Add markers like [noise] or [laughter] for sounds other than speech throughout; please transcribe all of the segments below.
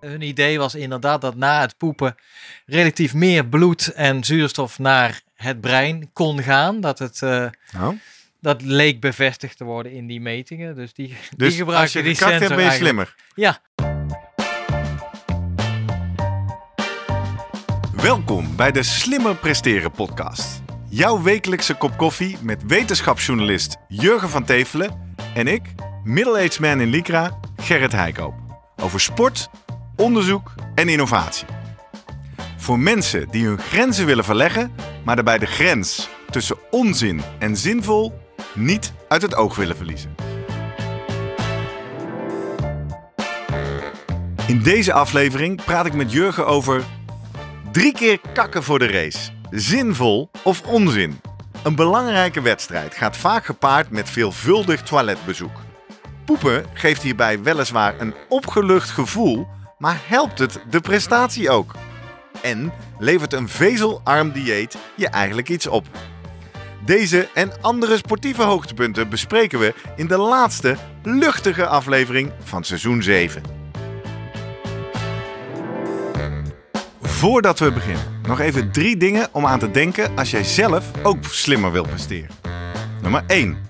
hun idee was inderdaad dat na het poepen relatief meer bloed en zuurstof naar het brein kon gaan. Dat het... Uh, Dat leek bevestigd te worden in die metingen. Dus die, dus die gebruiken als je die sensor ben je eigenlijk. slimmer. Ja. Welkom bij de Slimmer Presteren podcast. Jouw wekelijkse kop koffie met wetenschapsjournalist Jurgen van Tevelen en ik, middle-aged man in Lycra, Gerrit Heikoop. Over sport, onderzoek en innovatie. Voor mensen die hun grenzen willen verleggen, maar daarbij de grens tussen onzin en zinvol niet uit het oog willen verliezen. In deze aflevering praat ik met Jurgen over drie keer kakken voor de race. Zinvol of onzin? Een belangrijke wedstrijd gaat vaak gepaard met veelvuldig toiletbezoek. Poepen geeft hierbij weliswaar een opgelucht gevoel, maar helpt het de prestatie ook? En levert een vezelarm dieet je eigenlijk iets op? Deze en andere sportieve hoogtepunten bespreken we in de laatste luchtige aflevering van seizoen 7. Voordat we beginnen, nog even drie dingen om aan te denken als jij zelf ook slimmer wilt presteren. Nummer 1.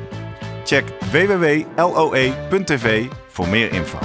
Check www.loe.tv voor meer info.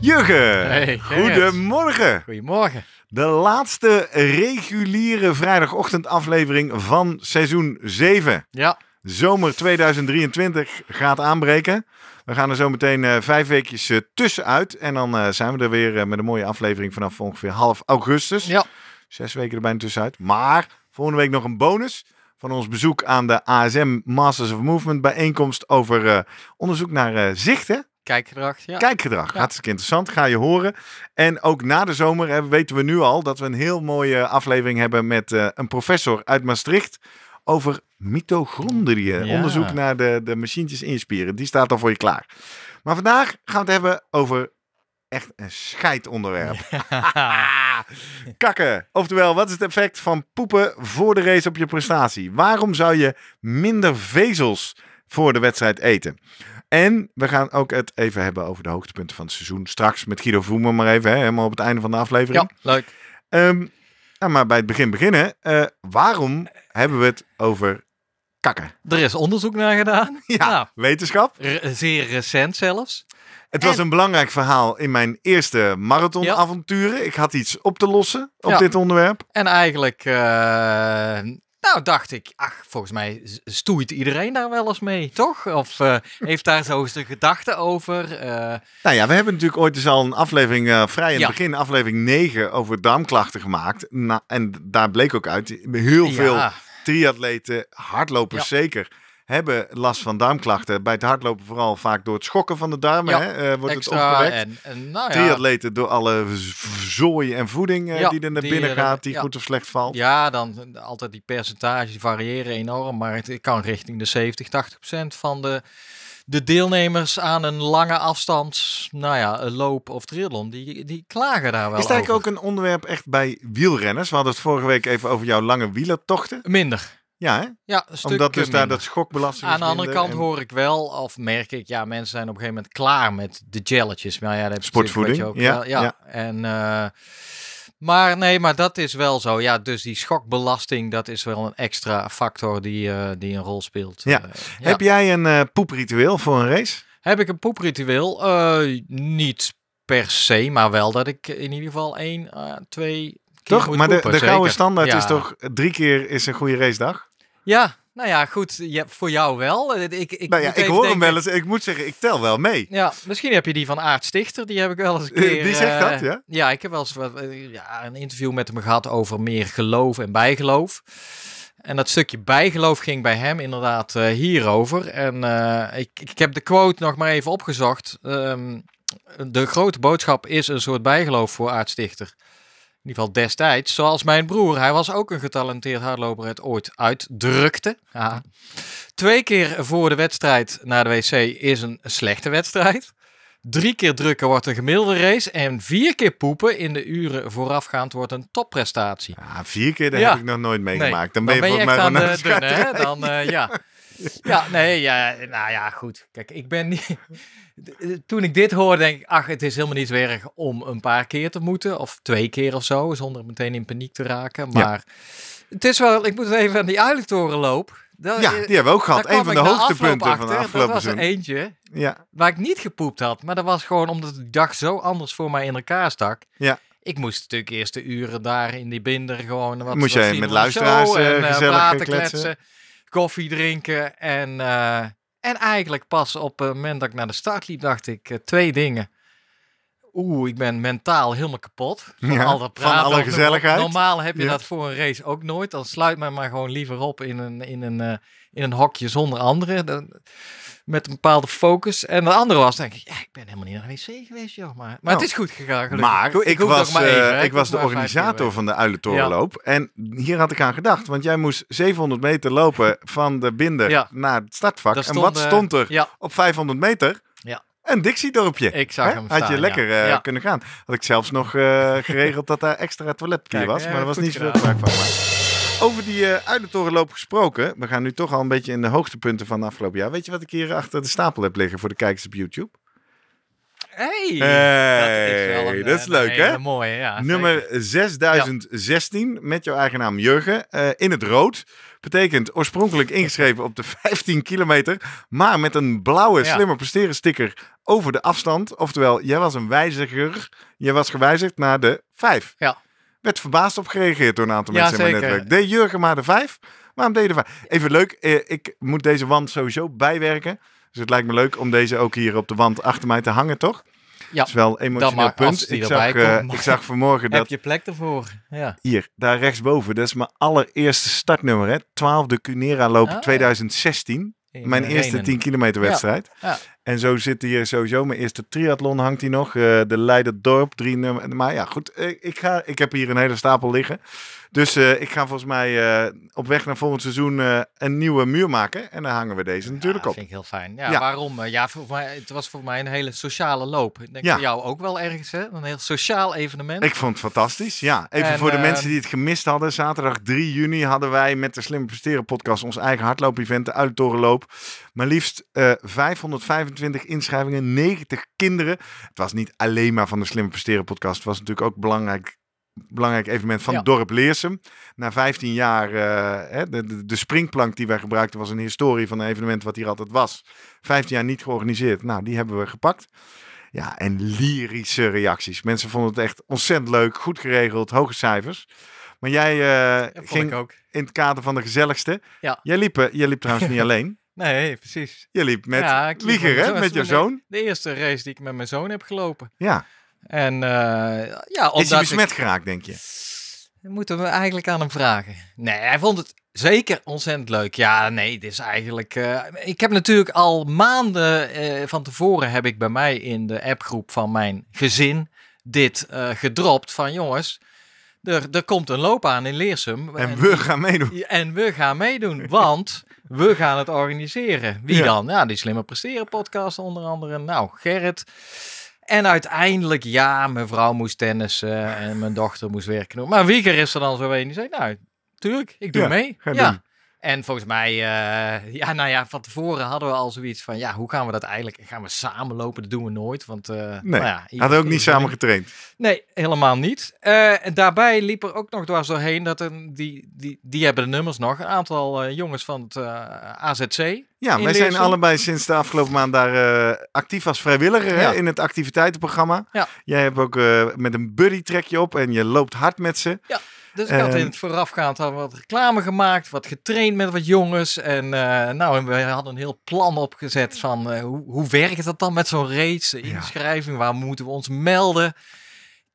Jurgen, Hey, goedemorgen. Goedemorgen. De laatste reguliere vrijdagochtendaflevering van seizoen 7. Ja. Zomer 2023 gaat aanbreken. We gaan er zo meteen eh, vijf weekjes eh, tussenuit. En dan eh, zijn we er weer met een mooie aflevering vanaf ongeveer half augustus. Ja. Zes weken er bijna tussenuit. Maar volgende week nog een bonus van ons bezoek aan de ASM Masters of Movement bijeenkomst over eh, onderzoek naar eh, zichten. Kijkgedrag. Ja. Kijkgedrag. Ja. Hartstikke interessant. Ga je horen. En ook na de zomer hè, weten we nu al dat we een heel mooie aflevering hebben met eh, een professor uit Maastricht. Over mitochondriën. Ja. Onderzoek naar de, de machientjes in je spieren. Die staat al voor je klaar. Maar vandaag gaan we het hebben over echt een scheidonderwerp. [laughs] Kakken. Oftewel, wat is het effect van poepen voor de race op je prestatie? Waarom zou je minder vezels voor de wedstrijd eten? En we gaan ook het even hebben over de hoogtepunten van het seizoen. Straks met Guido Voemer maar even, hè, helemaal op het einde van de aflevering. ja, leuk. Ehm, nou, maar bij het begin beginnen. Eh, waarom hebben we het over kakken? Er is onderzoek naar gedaan. [laughs] Ja, Nou, wetenschap. re- zeer recent zelfs. Het was En- een belangrijk verhaal in mijn eerste marathonavonturen. Ik had iets op te lossen op Ja. dit onderwerp. En eigenlijk, eh, nou dacht ik, ach, volgens mij stoeit iedereen daar wel eens mee, toch? Of eh, [laughs] heeft daar zo eens de gedachte over? Eh, Nou ja, we hebben natuurlijk ooit eens al een aflevering, vrij in het begin, aflevering 9 over darmklachten gemaakt. Nou, en daar bleek ook uit, heel veel triatleten, hardlopers zeker, hebben last van darmklachten. Bij het hardlopen vooral vaak door het schokken van de darmen Ja, hè, eh, wordt het opgewekt. en, en nou ja, Triatleten door alle zooi en voeding eh, Ja, die er naar binnen eh, gaat, die ja. goed of slecht valt. ja, dan altijd die percentages die variëren enorm, maar het kan richting de 70, 80 procent van de, de deelnemers aan een lange afstand, nou ja, een loop of triathlon, die, die klagen daar wel Is het eigenlijk over. ook een onderwerp echt bij wielrenners? We hadden het vorige week even over jouw lange wielertochten. Minder. Ja, hè? Ja, een stuk omdat dus daar dat schokbelasting Aan de andere kant en- hoor ik wel, of merk ik, ja, mensen zijn op een gegeven moment klaar met de jelletjes. Maar ja, dat Sportvoeding, ja, ook ja. wel- En, eh, maar nee, maar dat is wel zo. Ja, dus die schokbelasting, dat is wel een extra factor die, eh, die een rol speelt. Ja. Eh, Heb jij een poepritueel voor een race? Heb ik een poepritueel? Niet per se, maar wel dat ik in ieder geval één, twee Toch? Maar de, de gouden standaard Ja. is toch drie keer is een goede racedag? Ja, nou ja, goed. Ja, voor jou wel. Eh, Ik, ik, Nou ja, ik hoor hem wel eens. Ik moet zeggen, ik tel wel mee. Ja, misschien heb je die van Aart Stichter. Die heb ik wel eens een Eh, keer... die zegt eh, dat, ja? Ja, ik heb wel eens wat, eh, ja, een interview met hem gehad over meer geloof en bijgeloof. En dat stukje bijgeloof ging bij hem inderdaad eh, hierover. En eh, ik, ik heb de quote nog maar even opgezocht. Ehm, de grote boodschap is een soort bijgeloof voor aardstichter. In ieder geval destijds. Zoals mijn broer. Hij was ook een getalenteerd hardloper het ooit uitdrukte. Ja. Twee keer voor de wedstrijd naar de wc is een slechte wedstrijd. Drie keer drukken wordt een gemiddelde race. En vier keer poepen in de uren voorafgaand wordt een topprestatie. Ja, vier keer, dat Ja. heb ik nog nooit meegemaakt. Dan, Dan ben je, volgens mij de dunne, hè? Dan, eh, ja. [laughs] ja, nee, ja, nou ja, goed. Kijk, ik ben niet... [laughs] Toen ik dit hoorde, denk ik, ach, het is helemaal niet zo erg om een paar keer te moeten. Of twee keer of zo, zonder meteen in paniek te raken. Ja. Maar het is wel, ik moet even aan die uilentorenloop. Dat- Ja, die hebben we ook gehad. Een van de hoogtepunten van de afgelopen Dat was er eentje Ja, waar ik niet gepoept had. Maar dat was gewoon omdat de dag zo anders voor mij in elkaar stak. Ja. Ik moest natuurlijk eerst de uren daar in die binder gewoon... Wat, Moest jij met luisteraars, eh, en, eh, gezellig kletsen, koffie drinken. En, eh, en eigenlijk pas op het moment dat ik naar de start liep, dacht ik eh, twee dingen. Oeh, ik ben mentaal helemaal kapot. Van Ja, al dat van praten. alle gezelligheid. Normaal heb je Ja. dat voor een race ook nooit. Dan sluit mij maar gewoon liever op in een, in een, eh, in een hokje zonder anderen. Dan- met een bepaalde focus. En de andere was, denk ik, ja, ik ben helemaal niet naar de wc geweest, joh. Maar, maar het is goed gegaan, gelukkig. maar Goed, ik, was, maar eh, even, ik was de maar organisator van de Uilentorenloop. En hier had ik aan gedacht. Want jij moest 700 meter lopen [laughs] van de binder Ja. naar het startvak. En wat eh, stond er Ja, op 500 meter? Ja. Een Dixie-dorpje. ik zag hem Had je staan, lekker ja. eh, Ja. kunnen gaan. Had ik zelfs nog eh, geregeld dat daar extra toiletpapier Kijk, was. Maar er was niet zoveel gebruik van gemaakt. Over die eh Uilentorenloop gesproken. We gaan nu toch al een beetje in de hoogtepunten van het afgelopen jaar. Weet je wat ik hier achter de stapel heb liggen voor de kijkers op YouTube? Hey, Hey, dat is, wel een, dat is eh, leuk, hè? mooie, ja. Nummer 6016 met jouw eigen naam Jurgen. eh, in het rood. Betekent oorspronkelijk ingeschreven op de 15 kilometer. Maar met een blauwe Ja. slimmer presteren sticker over de afstand. Oftewel, jij was een wijziger. Jij was gewijzigd naar de 5. Ja. Werd verbaasd op gereageerd door een aantal Ja, mensen in mijn netwerk. Deed Jurgen maar de 5? Waarom deed je de 5? Even leuk, eh, ik moet deze wand sowieso bijwerken. Dus het lijkt me leuk om deze ook hier op de wand achter mij te hangen, toch? Ja, Dat is wel een emotioneel mag, punt. Ik zag, eh, ik zag vanmorgen [laughs] dat Heb je plek ervoor? Ja. hier, daar rechtsboven, dat is mijn allereerste startnummer, hè? 12e Cunera loop Ah. 2016. In Mijn eerste Renen. 10 kilometer Ja, wedstrijd. ja. En zo zit hier sowieso mijn eerste triathlon hangt hier nog. eh, de Leiderdorp, drie nummer. Maar ja, goed, eh, ik, ga, ik heb hier een hele stapel liggen. Dus eh, ik ga volgens mij eh, op weg naar volgend seizoen eh, een nieuwe muur maken. En dan hangen we deze natuurlijk op. vind ik heel fijn. Ja, Ja. waarom? Ja, voor mij, het was voor mij een hele sociale loop. Ik denk Ja. voor jou ook wel ergens, hè? Een heel sociaal evenement. Ik vond het fantastisch. Ja, even En, voor de mensen die het gemist hadden. Zaterdag 3 juni hadden wij met de Slimme Presteren podcast ons eigen hardloop-event, de Uittorenloop. Maar liefst eh 525 inschrijvingen, 90 kinderen. Het was niet alleen maar van de Slimme Presteren podcast. Het was natuurlijk ook belangrijk. Belangrijk evenement van Ja. het dorp Leersum. Na 15 jaar, eh, hè, de, de, de springplank die wij gebruikten was een historie van een evenement wat hier altijd was. 15 jaar niet georganiseerd. Nou, die hebben we gepakt. Ja, en lyrische reacties. Mensen vonden het echt ontzettend leuk, goed geregeld, hoge cijfers. Maar jij vond ging ook. in het kader van de gezelligste. Ja. Jij liep, eh, jij liep trouwens niet [laughs] alleen. Nee, precies. Je liep met Ja, mijn hè? Met je zoon. De eerste race die ik met mijn zoon heb gelopen. Ja. En eh, ja, Is hij ik- besmet geraakt, denk je? Moeten we eigenlijk aan hem vragen. Nee, hij vond het zeker ontzettend leuk. Ja, nee, dit is eigenlijk... eh, ik heb natuurlijk al maanden eh, van tevoren heb ik bij mij in de appgroep van mijn gezin dit gedropt van jongens, er, er komt een loop aan in Leersum. En we gaan meedoen. En we gaan meedoen, [laughs] want we gaan het organiseren. Wie Ja. dan? Ja, die Slimmer Presteren podcast onder andere. Nou, Gerrit. En uiteindelijk, ja, mijn vrouw moest tennissen en mijn dochter moest werken. Maar Wieger is er dan zo een die zei, nou, tuurlijk, ik doe Ja, mee. ja. doen. En volgens mij, eh, ja, nou ja, van tevoren hadden we al zoiets van, ja, hoe gaan we dat eigenlijk? Gaan we samen lopen? Dat doen we nooit, want... eh Nee, nou ja, ieder- Hadden ook niet samen getraind. Nee, helemaal niet. Eh, en daarbij liep er ook nog dwars doorheen dat een, die, die, die hebben de nummers nog. Een aantal jongens van het AZC. Ja, wij zijn allebei sinds de afgelopen maand daar actief als vrijwilliger hè, Ja. in het activiteitenprogramma. Ja. Jij hebt ook met een buddy trekje op en je loopt hard met ze. Dus ik had Ehm. in het voorafgaand wat reclame gemaakt, wat getraind met wat jongens. En eh, nou, en we hadden een heel plan opgezet van eh, hoe, hoe werkt dat dan met zo'n race? De inschrijving, waar moeten we ons melden?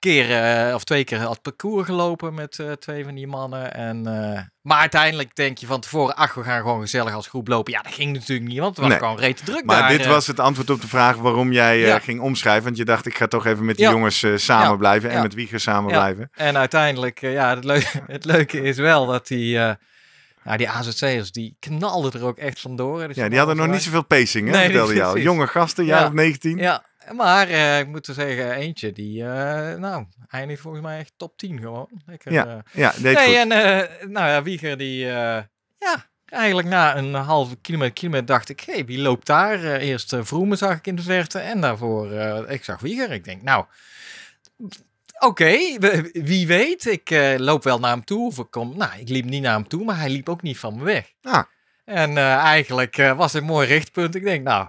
Keer eh, of twee keer het parcours gelopen met eh, twee van die mannen. En, eh, maar uiteindelijk denk je van tevoren, ach, we gaan gewoon gezellig als groep lopen. Ja, dat ging natuurlijk niet, want het was Nee. gewoon reet druk Maar daar, dit was het antwoord op de vraag waarom jij Ja. ging omschrijven. Want je dacht, ik ga toch even met die Ja. jongens samen Ja. blijven en met Wieger samen Ja. blijven. En uiteindelijk, ja, het, leu- [laughs] het leuke is wel dat die, nou, die AZC'ers, die knalden er ook echt vandoor. Dus Ja, die hadden nog niet zoveel pacing, hè, Nee, vertelde jou. Jonge gasten, jaar Ja. of 19. Ja, maar eh, ik moet er zeggen, eentje die, eh nou, eindigt volgens mij echt top 10 gewoon. Lekker, Ja, eh. Ja, deed nee, goed. en nou ja, Wieger die, ja, eigenlijk na een halve kilometer, kilometer dacht ik, hé, wie loopt daar? Eerst uh, Vroemen zag ik in de verte en daarvoor, ik zag Wieger. Ik denk, nou, oké, wie weet, ik loop wel naar hem toe of ik kom, nou, ik liep niet naar hem toe, maar hij liep ook niet van me weg. Ah. En eigenlijk was het een mooi richtpunt. Ik denk, nou,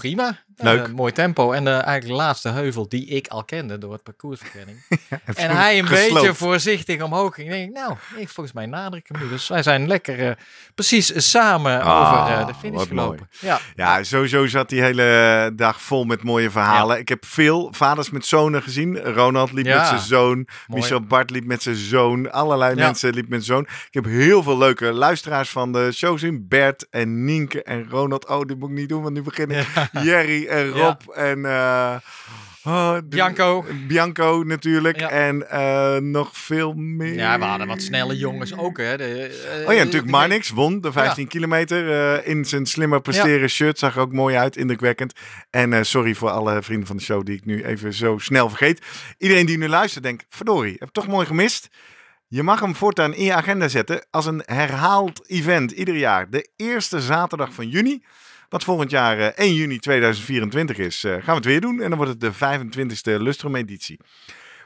prima. Leuk. Eh, mooi tempo. En eh, eigenlijk de laatste heuvel die ik al kende door het parcoursverkenning. [laughs] En hij een gesloopt. beetje voorzichtig omhoog ging. denk ik, nou, ik, volgens mij nader ik hem nu. Dus wij zijn lekker eh, precies samen Ah, over eh, de finish mooi. gelopen. Ja, Ja, sowieso zat die hele dag vol met mooie verhalen. Ik heb veel vaders met zonen gezien. Ronald liep Ja. met zijn zoon. mooi. Michel Bart liep met zijn zoon. Allerlei mensen liepen met zijn zoon. Ik heb heel veel leuke luisteraars van de show gezien. Bert en Nienke en Ronald. Oh, dit moet ik niet doen, want nu begin ik. Jerry en Rob en... eh, oh, Bianco. Bianco natuurlijk. En eh, nog veel meer. Ja, we hadden wat snelle jongens ook. Hè. De, eh, Oh ja, natuurlijk Marnix won de 15 kilometer in zijn slimmer presteren shirt. Zag er ook mooi uit, indrukwekkend. En sorry voor alle vrienden van de show die ik nu even zo snel vergeet. Iedereen die nu luistert denkt, verdorie, heb ik toch mooi gemist. Je mag hem voortaan in je agenda zetten als een herhaald event ieder jaar. De eerste zaterdag van juni. Wat volgend jaar eh, 1 juni 2024 is, eh, gaan we het weer doen. En dan wordt het de 25e Lustrum editie.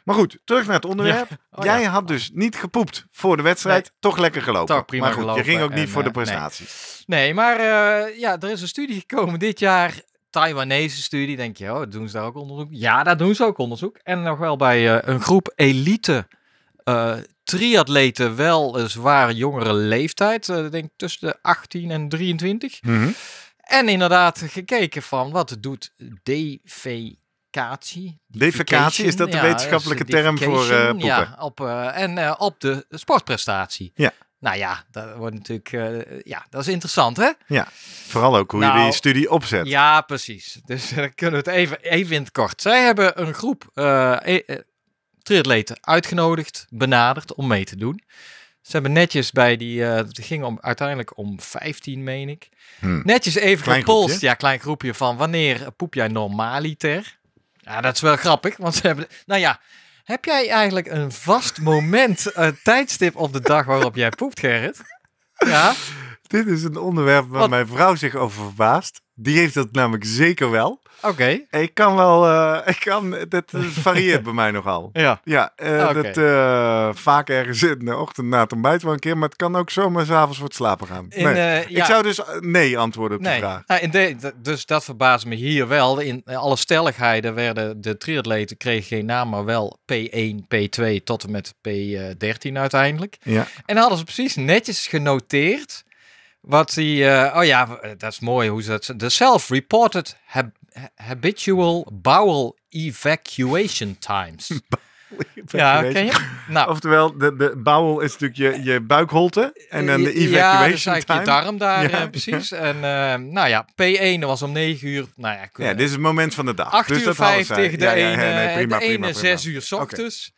Maar goed, terug naar het onderwerp. Ja. Oh, Jij ja. had dus niet gepoept voor de wedstrijd. Toch lekker gelopen. Toch prima maar goed, gelopen je ging ook niet en, voor de eh, nee. prestatie. Nee, maar eh, ja, er is een studie gekomen dit jaar. Taiwanese studie. Denk je, oh, doen ze daar ook onderzoek? Ja, daar doen ze ook onderzoek. En nog wel bij eh, een groep elite eh triatleten, wel een zware jongere leeftijd. eh, Ik denk tussen de 18 en 23. Mhm. En inderdaad gekeken van wat doet defecatie. Defecatie, is dat de Ja, wetenschappelijke term voor eh, poepen? Ja, op, eh, en eh, op de sportprestatie. Ja. Nou ja, dat wordt natuurlijk, ja, dat is interessant hè? Vooral ook hoe je Nou, die studie opzet. Ja, precies. Dus dan kunnen we het even, even in het kort. Zij hebben een groep eh, triatleten uitgenodigd, benaderd om mee te doen. Ze hebben netjes bij die, eh, het ging om, uiteindelijk om 15, meen ik. Hm. Netjes even Klein gepolst, groepje? ja, klein groepje van wanneer poep jij normaliter? Ja, dat is wel grappig, want ze hebben, nou ja, heb jij eigenlijk een vast moment, eh, tijdstip op de dag waarop jij poept, Gerrit? Ja, [laughs] Dit is een onderwerp waar Wat? mijn vrouw zich over verbaast. Die heeft dat namelijk zeker wel. oké. Ik kan wel, eh, [laughs] ik kan, dat eh, varieert bij mij nogal. Ja, Ja, Oké. dat vaak ergens in de ochtend na het ontbijt wel een keer, maar het kan ook zomaar s'avonds voor het slapen gaan. in, Nee. Ik ja. zou dus nee antwoorden op de Nee, vraag. nou, in de, dus dat verbaast me hier wel. In alle stelligheden werden de triatleten kregen geen naam, maar wel P1, P2 tot en met P13 uiteindelijk. Ja. En hadden ze precies netjes genoteerd wat die, eh, oh ja, dat is mooi hoe ze dat, de self-reported hab- habitual bowel evacuation times. [laughs] [laughs] ja, ken je? Nou, Oftewel, de, de bowel is natuurlijk je, je buikholte en dan de Eh, Ja, evacuation dus eigenlijk time. je darm daar, Ja, eh, precies. En eh, nou ja, P1 was om 9 uur. Nou ja, Ja, dit is het moment van de dag. 8 dus uur dat hadden zij. 50, de Ja, ja, ene, ja, nee, prima, de prima, ene prima. 6 uur 's ochtends.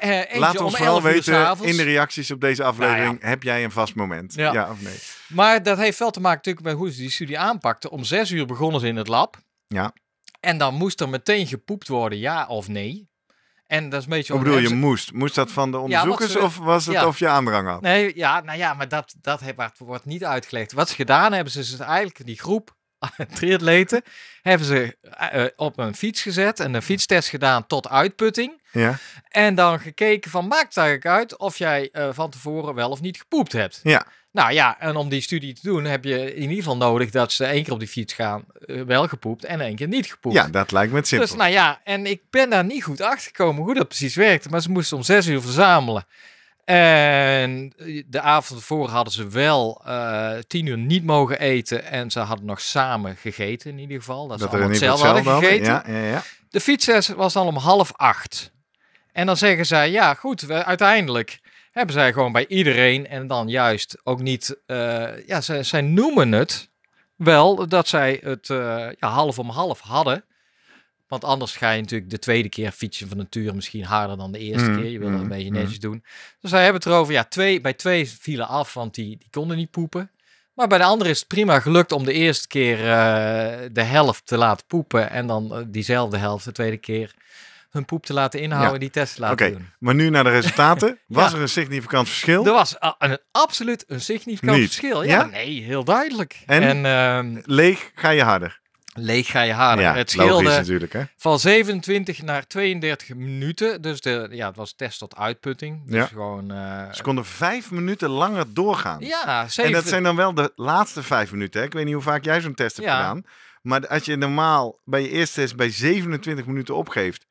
Eh, eentje Laat ons vooral 11 uur weten in de reacties op deze aflevering. Heb jij een vast moment? Ja, Ja. of nee? Maar dat heeft wel te maken natuurlijk met hoe ze die studie aanpakten. Om 6 uur begonnen ze in het lab. Ja. En dan moest er meteen gepoept worden, ja of nee. En dat is een beetje... Hoe bedoel je moest? Moest dat van de wat onderzoekers ze- of was het ja. of je aandrang had? Nee, ja, nou ja, maar dat, dat wordt- niet uitgelegd. Wat ze gedaan hebben, ze is eigenlijk die groep [laughs] triatleten, hebben ze eh, eh, op een fiets gezet en een fietstest gedaan tot uitputting. Ja. En dan gekeken van, maakt het eigenlijk uit of jij eh, van tevoren wel of niet gepoept hebt? Ja. Nou ja, en om die studie te doen heb je in ieder geval nodig dat ze één keer op die fiets gaan, eh, wel gepoept en één keer niet gepoept. ja, dat lijkt me het simpel. Dus nou ja, en ik ben daar niet goed achter gekomen hoe dat precies werkte. Maar ze moesten om zes uur verzamelen. En de avond ervoor hadden ze wel eh, tien uur niet mogen eten. En ze hadden nog samen gegeten in ieder geval. Dat, dat ze allemaal hetzelfde hadden hetzelfde hadden. gegeten. Ja, ja, ja. De fietsles was dan om half acht. En dan zeggen zij, ja goed, we, uiteindelijk hebben zij gewoon bij iedereen en dan juist ook niet, eh, ja, zij, zij noemen het wel dat zij het eh, ja, half om half hadden. Want anders ga je natuurlijk de tweede keer fietsen van nature misschien harder dan de eerste Mm, keer. Je wil mm, een beetje mm. netjes doen. Dus zij hebben het erover, ja, twee, bij twee vielen af, want die, die konden niet poepen. Maar bij de andere is het prima gelukt om de eerste keer eh, de helft te laten poepen. En dan diezelfde helft de tweede keer hun poep te laten inhouden en die test te laten Oké, doen. maar nu naar de resultaten. [laughs] Was er een significant verschil? Er was een, absoluut een significant Niet. verschil. Ja, nee, heel duidelijk. En? En, ehm, Leeg ga je harder. leeg ga je harder. ja, het scheelde natuurlijk. Hè? van 27 naar 32 minuten. Dus de, ja, het was test tot uitputting. Dus Ja. gewoon... eh, Ze konden vijf minuten langer doorgaan. ja, en zeven, dat zijn dan wel de laatste vijf minuten. Hè? Ik weet niet hoe vaak jij zo'n test hebt Ja. gedaan. Maar als je normaal bij je eerste test bij 27 minuten opgeeft.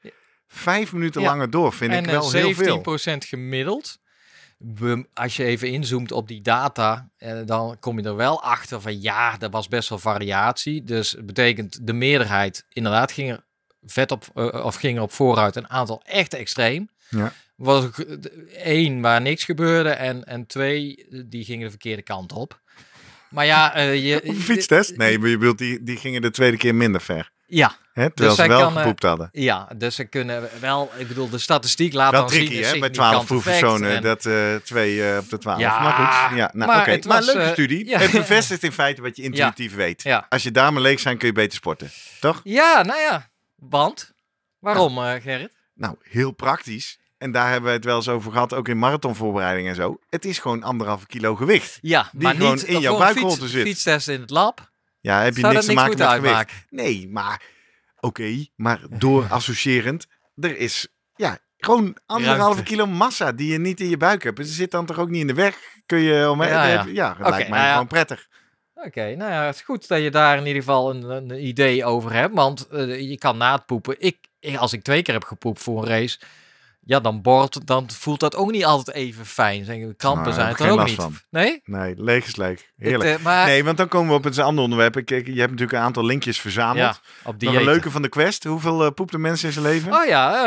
Vijf minuten Ja. langer door, vind en ik eh, wel heel veel. 17% gemiddeld. Als je even inzoomt op die data, eh, dan kom je er wel achter van ja, er was best wel variatie. Dus het betekent de meerderheid inderdaad ging er vet op eh, of ging er op vooruit. Een aantal echt extreem. Ja. Was één waar niks gebeurde en, en twee die gingen de verkeerde kant op. Maar ja, eh, je, [laughs] een fietstest? Nee, maar je bedoelt, die, die gingen de tweede keer minder ver. Ja, Hè? Terwijl zij ze wel kan, eh, gepoept hadden. ja, dus ze kunnen wel, ik bedoel, de statistiek laat Wel dan zien tricky, een hè? Bij significant 12 effect proefpersonen, en- dat eh, twee eh, op de 12. Ja, maar goed, ja, nou, maar het Maar was, leuke studie. ja. Het bevestigt in feite wat je intuïtief weet. Ja. Als je darmen leeg zijn, kun je beter sporten. Toch? Ja, nou ja. Want? Waarom, eh, Gerrit? Nou, heel praktisch. En daar hebben we het wel eens over gehad, ook in marathonvoorbereiding en zo. Het is gewoon anderhalve kilo gewicht. Ja, Die maar gewoon niet in jouw een buikholte zit. fietstest in het lab. Ja, heb je Zou niks te niks maken met gewicht. Nee, maar oké, maar door [laughs] associërend, er is ja, gewoon anderhalve Ruimte. kilo massa die je niet in je buik hebt. Ze zit dan toch ook niet in de weg? Kun je omheen? Ja, Ja, ja. dat lijkt mij nou ja. gewoon prettig. Oké, nou ja, het is goed dat je daar in ieder geval een, een idee over hebt. Want eh, je kan na het poepen. Ik, ik- als ik twee keer heb gepoept voor een race, ja, dan borrelt, dan voelt dat ook niet altijd even fijn. Zeg, krampen Nou, zijn het dan ook niet. van. Nee? Nee, leeg is leeg. Heerlijk. Eh, maar Nee, want dan komen we op het andere onderwerp. Ik, ik- je hebt natuurlijk een aantal linkjes verzameld. ja, op die een leuke van de quest. Hoeveel eh, poept de mensen in zijn leven? Oh ja, eh,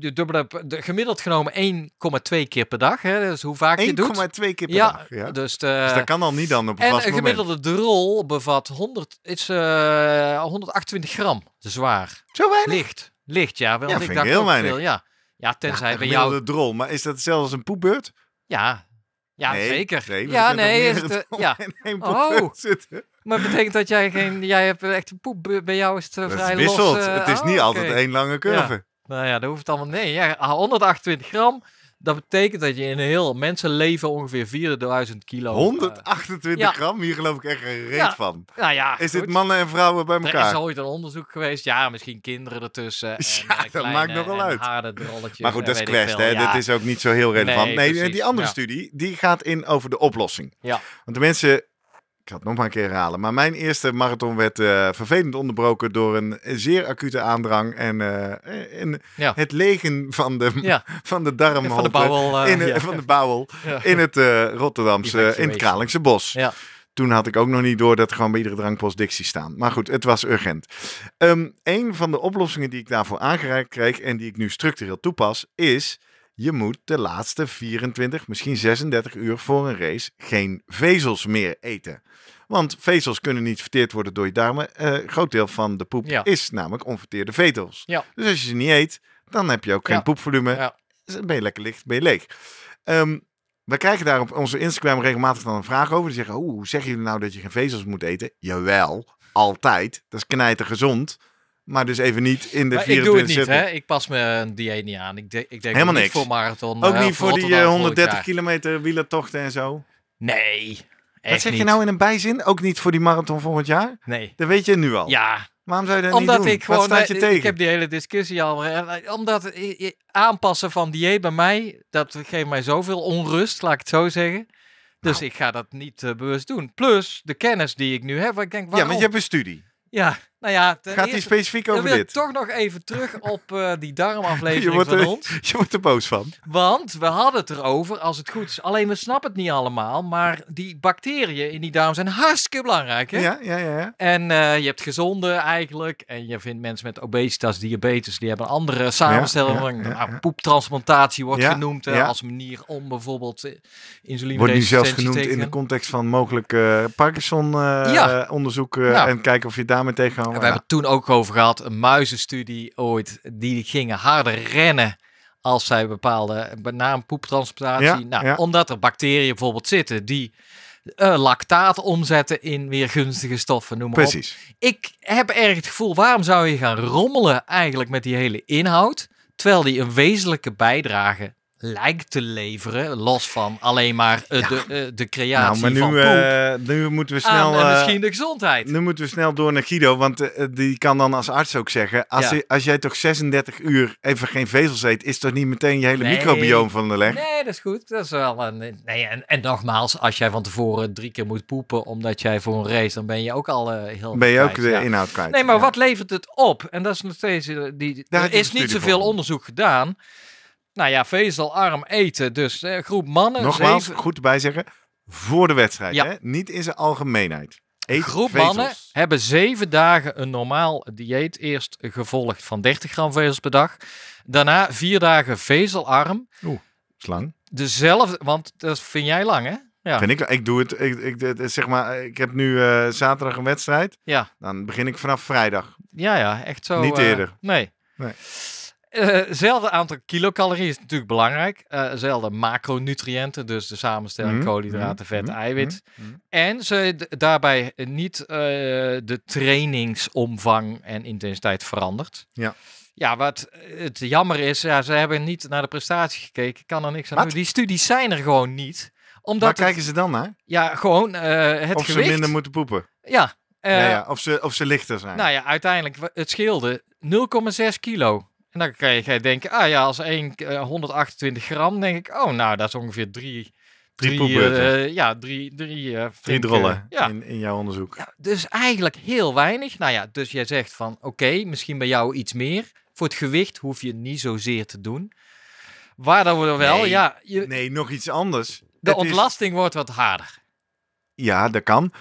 de dubbele, de, gemiddeld genomen 1,2 keer per dag. Hè, dus hoe vaak je doet. 1,2 keer per ja, dag. Ja. dus, de, Dus dat kan al niet dan op een en vast een moment. gemiddelde drol bevat 100, is, eh 128 gram. Zwaar. Zo weinig? Licht. Licht, ja. Want Ja, ik vind ik heel weinig. Veel, ja. Ja, tenzij Ja, bij jou... drol. Maar is dat hetzelfde als een poepbeurt? Ja, ja Nee, zeker. nee, ja, nee. Is het, eh, ja. [laughs] Oh. zitten. Maar het betekent dat jij geen... Jij hebt echt een poep... Bij jou is het eh, Dat vrij is wisselt. los. eh, het is oh, niet oké. altijd één lange curve. Nou ja, dat hoeft het allemaal... Nee, ja, 128 gram. Dat betekent dat je in een heel mensenleven ongeveer 4000 kilo... eh, 128 ja. gram, hier geloof ik echt geen reet Ja. van. nou ja, Is dit mannen en vrouwen bij Er is elkaar? ooit een onderzoek geweest. Ja, misschien kinderen ertussen. En, [laughs] Ja, eh, dat kleine maakt nogal uit. Maar goed, dat is quest, hè? Dat is ook niet zo heel relevant. Nee, die andere studie, die gaat in over de oplossing. Ja. Want de mensen... Ik ga het nog maar een keer herhalen. Maar mijn eerste marathon werd eh, vervelend onderbroken door een zeer acute aandrang. En, eh, en Ja. het legen van de, Ja. van de darmholte. Van de bouwel. eh, in, ja. van de bouwel in het eh, Rotterdamse, in het. Kralingse bos. Toen had ik ook nog niet door dat er gewoon bij iedere drankpost Dixie staan. Maar goed, het was urgent. Ehm een van de oplossingen die ik daarvoor aangereikt kreeg en die ik nu structureel toepas, is je moet de laatste 24, misschien 36 uur voor een race geen vezels meer eten. Want vezels kunnen niet verteerd worden door je darmen. Eh, Een groot deel van de poep Ja. is namelijk onverteerde vezels. Ja. Dus als je ze niet eet, dan heb je ook geen Ja. poepvolume. Dus dan ben je lekker licht, ben je leeg. Ehm, we krijgen daar op onze Instagram regelmatig dan een vraag over. Die zeggen, "Oeh, hoe zeggen jullie nou dat je geen vezels moet eten? Jawel, altijd. Dat is knijter gezond. Maar dus even niet in de Maar 24 ik doe het niet, hè? Ik pas me een dieet niet aan. Ik, de, ik denk Helemaal niet niks. voor marathon. Ook eh, niet voor die eh, Rotterdam volgend 130 jaar. kilometer wielertochten en zo. Nee. Wat zeg je nou in een bijzin? Ook niet voor die marathon volgend jaar? Nee. Dat weet je nu al. Ja, Waarom zou je dat omdat niet doen? ik gewoon. Wat staat je eh, tegen? Ik heb die hele discussie al. eh, Omdat eh, eh, aanpassen van dieet bij mij. Dat geeft mij zoveel onrust, laat ik het zo zeggen. Dus Nou. ik ga dat niet eh, bewust doen. Plus de kennis die ik nu heb. Ik denk, Ja, waarom? want je hebt een studie. Ja, Nou ja, ten Gaat eerste- specifiek dan over wil ik dit? toch nog even terug op eh, die darmaflevering [laughs] van er, ons. [laughs] je wordt er boos van. Want we hadden het erover, als het goed is. Alleen we snappen het niet allemaal. Maar die bacteriën in die darm zijn hartstikke belangrijk. Hè? Ja, ja, ja. ja. En eh, je hebt gezonde eigenlijk. En je vindt mensen met obesitas, diabetes, die hebben een andere samenstelling. ja, ja, Nou. Poeptransplantatie wordt genoemd hè, als manier om bijvoorbeeld eh, insuline Wordt nu zelfs genoemd tegen in de context van mogelijk Parkinson-onderzoek. Nou. En kijken of je daarmee En we hebben het toen ook over gehad, een muizenstudie ooit. Die gingen harder rennen als zij bepaalde, na een poeptransplantatie. Ja, nou, ja. Omdat er bacteriën bijvoorbeeld zitten die eh, lactaat omzetten in weer gunstige stoffen, noem maar op. Precies. Ik heb erg het gevoel, waarom zou je gaan rommelen eigenlijk met die hele inhoud, terwijl die een wezenlijke bijdrage lijkt te leveren, los van alleen maar eh, de, eh, de creatie Nou, maar van nu, poep eh, nu moeten we snel... en misschien de gezondheid. Nu moeten we snel door naar Guido, want die kan dan als arts ook zeggen... Als, Ja. je- als jij toch 36 uur even geen vezels eet... is toch niet meteen je hele Nee. microbioom van de leg? Nee, dat is goed. Dat is wel een. Nee, en, en nogmaals, als jij van tevoren drie keer moet poepen omdat jij voor een race, dan ben je ook al heel. Ben je ook de ja. inhoud kwijt. Nee, maar Ja. wat levert het op? En dat is nog steeds. Die, Daar er is niet zoveel voor. onderzoek gedaan. Nou ja, vezelarm eten. Dus eh, groep mannen. Nogmaals, zeven- goed erbij zeggen... Voor de wedstrijd, Ja. hè? Niet in zijn algemeenheid. Eet groep vezels. mannen hebben zeven dagen een normaal dieet. Eerst gevolgd van 30 gram vezels per dag. Daarna vier dagen vezelarm. Slang. Dezelfde, want dat vind jij lang, hè? Ja. Vind ik, ik doe het, ik, ik, zeg maar, ik heb nu eh, zaterdag een wedstrijd. Ja. Dan begin ik vanaf vrijdag. Ja, ja, echt zo. Niet eh, eerder. Nee. Nee. Eh, zelfde aantal kilocalorieën is natuurlijk belangrijk. Eh zelfde macronutriënten, dus de samenstelling Mhm, koolhydraten, mhm, vet, mhm, eiwit. En ze daarbij niet eh, de trainingsomvang en intensiteit verandert. Ja. Ja, wat het jammer is, ja, ze hebben niet naar de prestatie gekeken. Kan er niks aan doen. Die studies zijn er gewoon niet. Omdat Waar het- kijken ze dan naar? ja, gewoon het of ze gewicht. minder moeten poepen. Ja, ja, ja. Of, ze, of ze lichter zijn. nou ja, uiteindelijk, het scheelde 0,6 kilo. En dan kan je denken, ah ja, als één eh, 128 gram, denk ik, oh nou, dat is ongeveer drie... Drie eh, ja, drie... Drie, eh, Drie flinke- drollen Ja. in, in jouw onderzoek. ja, dus eigenlijk heel weinig. Nou ja, dus jij zegt van, oké, misschien bij jou iets meer. Voor het gewicht hoef je niet zozeer te doen. Waar dan we wel, Nee, ja, je, Nee, nog iets anders. de Het is- ontlasting wordt wat harder. Ja, dat kan.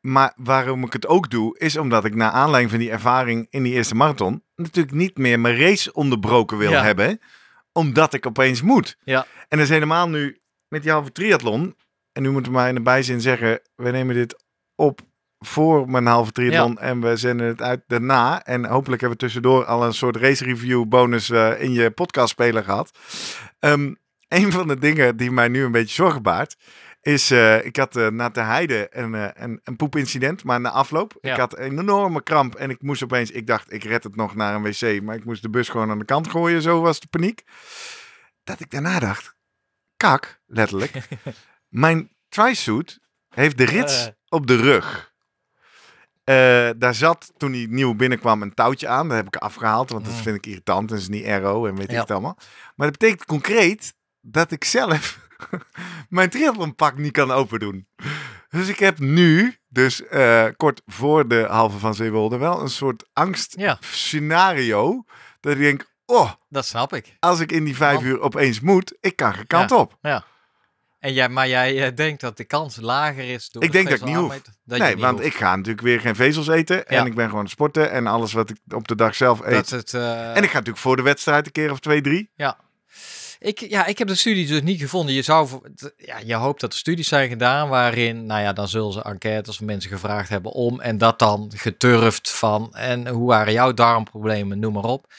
Maar waarom ik het ook doe, is omdat ik na aanleiding van die ervaring in die eerste marathon natuurlijk niet meer mijn race onderbroken wil Ja. hebben, omdat ik opeens moet. Ja. En dat is helemaal nu met die halve triathlon. En nu moeten we maar in de bijzin zeggen, we nemen dit op voor mijn halve triathlon en we zenden het uit daarna. En hopelijk hebben we tussendoor al een soort race review bonus eh, in je podcastspeler gehad. Ehm, een van de dingen die mij nu een beetje zorgen baart, is, eh, ik had eh na de heide een, eh, een, een poepincident, maar na afloop. Ja. Ik had een enorme kramp en ik moest opeens, ik dacht, ik red het nog naar een wc, maar ik moest de bus gewoon aan de kant gooien, zo was de paniek. Dat ik daarna dacht, kak, letterlijk, [laughs] mijn trisuit heeft de rits op de rug. Daar zat toen hij nieuw binnenkwam een touwtje aan. Dat heb ik afgehaald, want dat Mm. vind ik irritant. En is niet aero en weet ik Ja. het allemaal. Maar dat betekent concreet dat ik zelf [laughs] mijn triathlonpak niet kan open doen. Dus ik heb nu, dus eh, kort voor de halve van Zeewolde, wel een soort angst Ja. scenario. Dat ik denk, oh, Dat snap ik. als ik in die vijf Want- uur opeens moet, ik kan geen kant op. En jij, maar jij eh, denkt dat de kans lager is door Ik denk dat ik niet? Dat je nee, niet want hoeft. ik ga natuurlijk weer geen vezels eten. En Ja. ik ben gewoon sporten. En alles wat ik op de dag zelf eet. Dat het, eh, en ik ga natuurlijk voor de wedstrijd een keer of twee, drie. Ik, ja, ik heb de studies dus niet gevonden. Je, zou, ja, je hoopt dat er studies zijn gedaan waarin, nou ja, dan zullen ze enquêtes van mensen gevraagd hebben om en dat dan geturfd van en hoe waren jouw darmproblemen, noem maar op.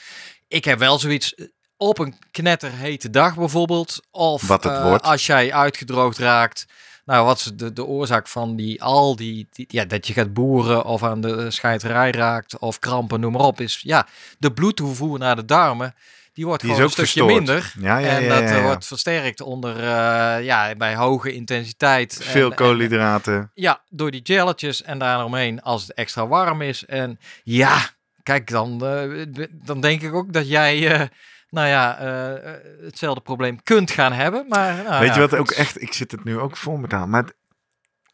Ik heb wel zoiets eh, op een knetterhete dag bijvoorbeeld, of Wat het eh, wordt. als jij uitgedroogd raakt. Nou, wat is de, de oorzaak van die al die, die- ja, dat je gaat boeren of aan de scheiterij raakt of krampen, noem maar op, is ja, de bloedtoevoer naar de darmen. Die wordt Die is gewoon een stukje verstoord. minder. Ja, ja, en dat eh, wordt versterkt onder, eh, ja, bij hoge intensiteit. Veel En- en- koolhydraten. ja, door die gelletjes en daaromheen als het extra warm is. En ja, kijk, dan, eh, dan denk ik ook dat jij, nou ja, hetzelfde probleem kunt gaan hebben. Maar, nou Weet ja, je wat goed. ook echt... Ik zit het nu ook voor me halen. Maar het-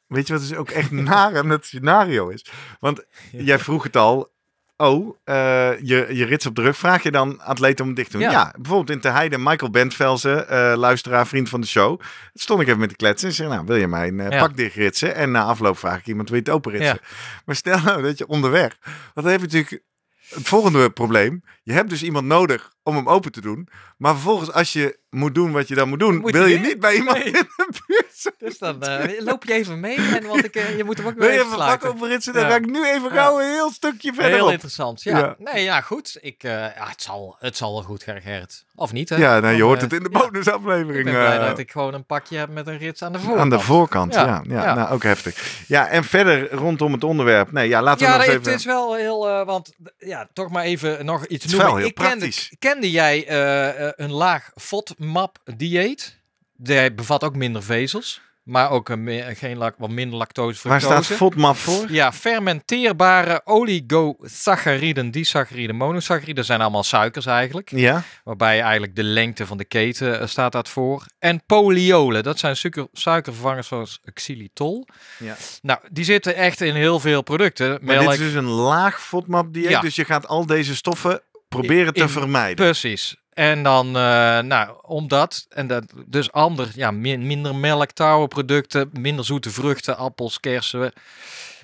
weet je wat dus ook echt [laughs] naar aan het scenario is? Want [laughs] jij vroeg het al. Oh, eh, je, je rits op de rug. Vraag je dan atleten om het dicht te doen? Ja, Ja. bijvoorbeeld in Teheide. Michael Bentvelsen, eh, luisteraar, vriend van de show. Stond ik even met de kletsen en zei, nou, wil je mijn eh, Ja. pak dicht ritsen? En na afloop vraag ik iemand, wil je het open ritsen? Maar stel nou dat je onderweg... Want dan heb je natuurlijk het volgende probleem. Je hebt dus iemand nodig om hem open te doen. Maar vervolgens, als je moet doen wat je dan moet doen... Moet wil je niet bij iemand Nee. in de buurt zijn. Dus dan eh, loop je even mee. En want ik, eh, je moet hem ook weer even even pak open ritsen? Dan Ja. ga ik nu even Ja. gauw een heel stukje verder Heel op. interessant. Ja. Ja. Nee, ja, goed. Ik, eh, ja, het, zal, het zal wel goed gaan, Gerrit. Of niet, hè? Ja, nou, je hoort het in de [laughs] ja. bonusaflevering. Ik ben blij dat ik gewoon een pakje heb met een rits aan de voorkant. Aan de voorkant, ja. Ja, ja, ja. Nou, ook heftig. Ja, en verder rondom het onderwerp. Nee, ja, laten we Ja, nog nee, eens het even... is wel heel, want ja, toch maar even nog iets is noemen. wel heel ik kende, praktisch. Kende jij eh, eh, een laag FODMAP dieet? Die bevat ook minder vezels, maar ook een meer, geen lak, wat minder lactose, Waar staat FODMAP voor? Ja, fermenteerbare oligosacchariden, disacchariden, monosacchariden zijn allemaal suikers eigenlijk. Ja, Waarbij eigenlijk de lengte van de keten eh, staat dat voor. En polyolen, dat zijn suiker, suikervervangers zoals xylitol. Ja. Nou, die zitten echt in heel veel producten. maar Melk, dit is dus een laag FODMAP dieet. Ja. Dus je gaat al deze stoffen proberen te In- vermijden. Precies. En dan, eh, nou, omdat, en dat, dus ander, ja, min- minder melk, tarweproducten, minder zoete vruchten, appels, kersen,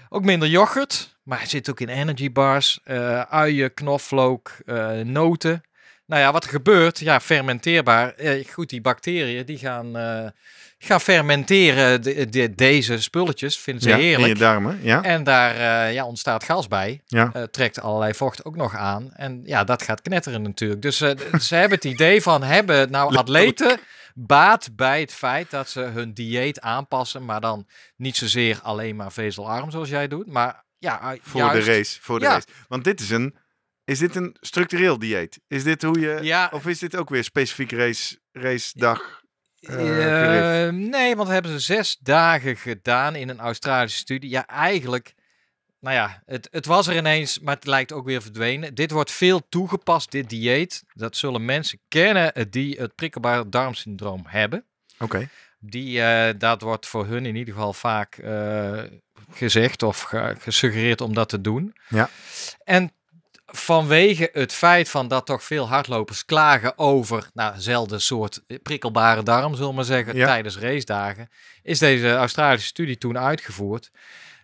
ook minder yoghurt, maar het zit ook in energy bars, eh uien, knoflook, eh, noten. Nou ja, wat er gebeurt, ja, fermenteerbaar. Goed, die bacteriën die gaan, gaan fermenteren de, de- deze spulletjes, vinden ze ja, in heerlijk. je darmen. Ja, En daar eh, ja, ontstaat gas bij. ja. Eh, trekt allerlei vocht ook nog aan. En ja, dat gaat knetteren natuurlijk. Dus eh, ze hebben het idee van, hebben nou atleten baat bij het feit dat ze hun dieet aanpassen, maar dan niet zozeer alleen maar vezelarm zoals jij doet, maar ja, voor juist, de race. Voor de Ja. race. Want dit is een... Is dit een structureel dieet? Is dit hoe je... Ja, Of is dit ook weer specifiek race, race dag? Eh, gericht? eh, nee, want hebben ze zes dagen gedaan in een Australische studie. Ja, eigenlijk, nou ja, het, het was er ineens, maar het lijkt ook weer verdwenen. Dit wordt veel toegepast, dit dieet. Dat zullen mensen kennen eh, die het prikkelbare darmsyndroom hebben. Oké. Die, eh, dat wordt voor hun in ieder geval vaak gezegd of ge- gesuggereerd om dat te doen. Ja. En vanwege het feit van dat toch veel hardlopers klagen over nou, dezelfde soort prikkelbare darm, zullen we maar zeggen, Ja. tijdens racedagen, is deze Australische studie toen uitgevoerd.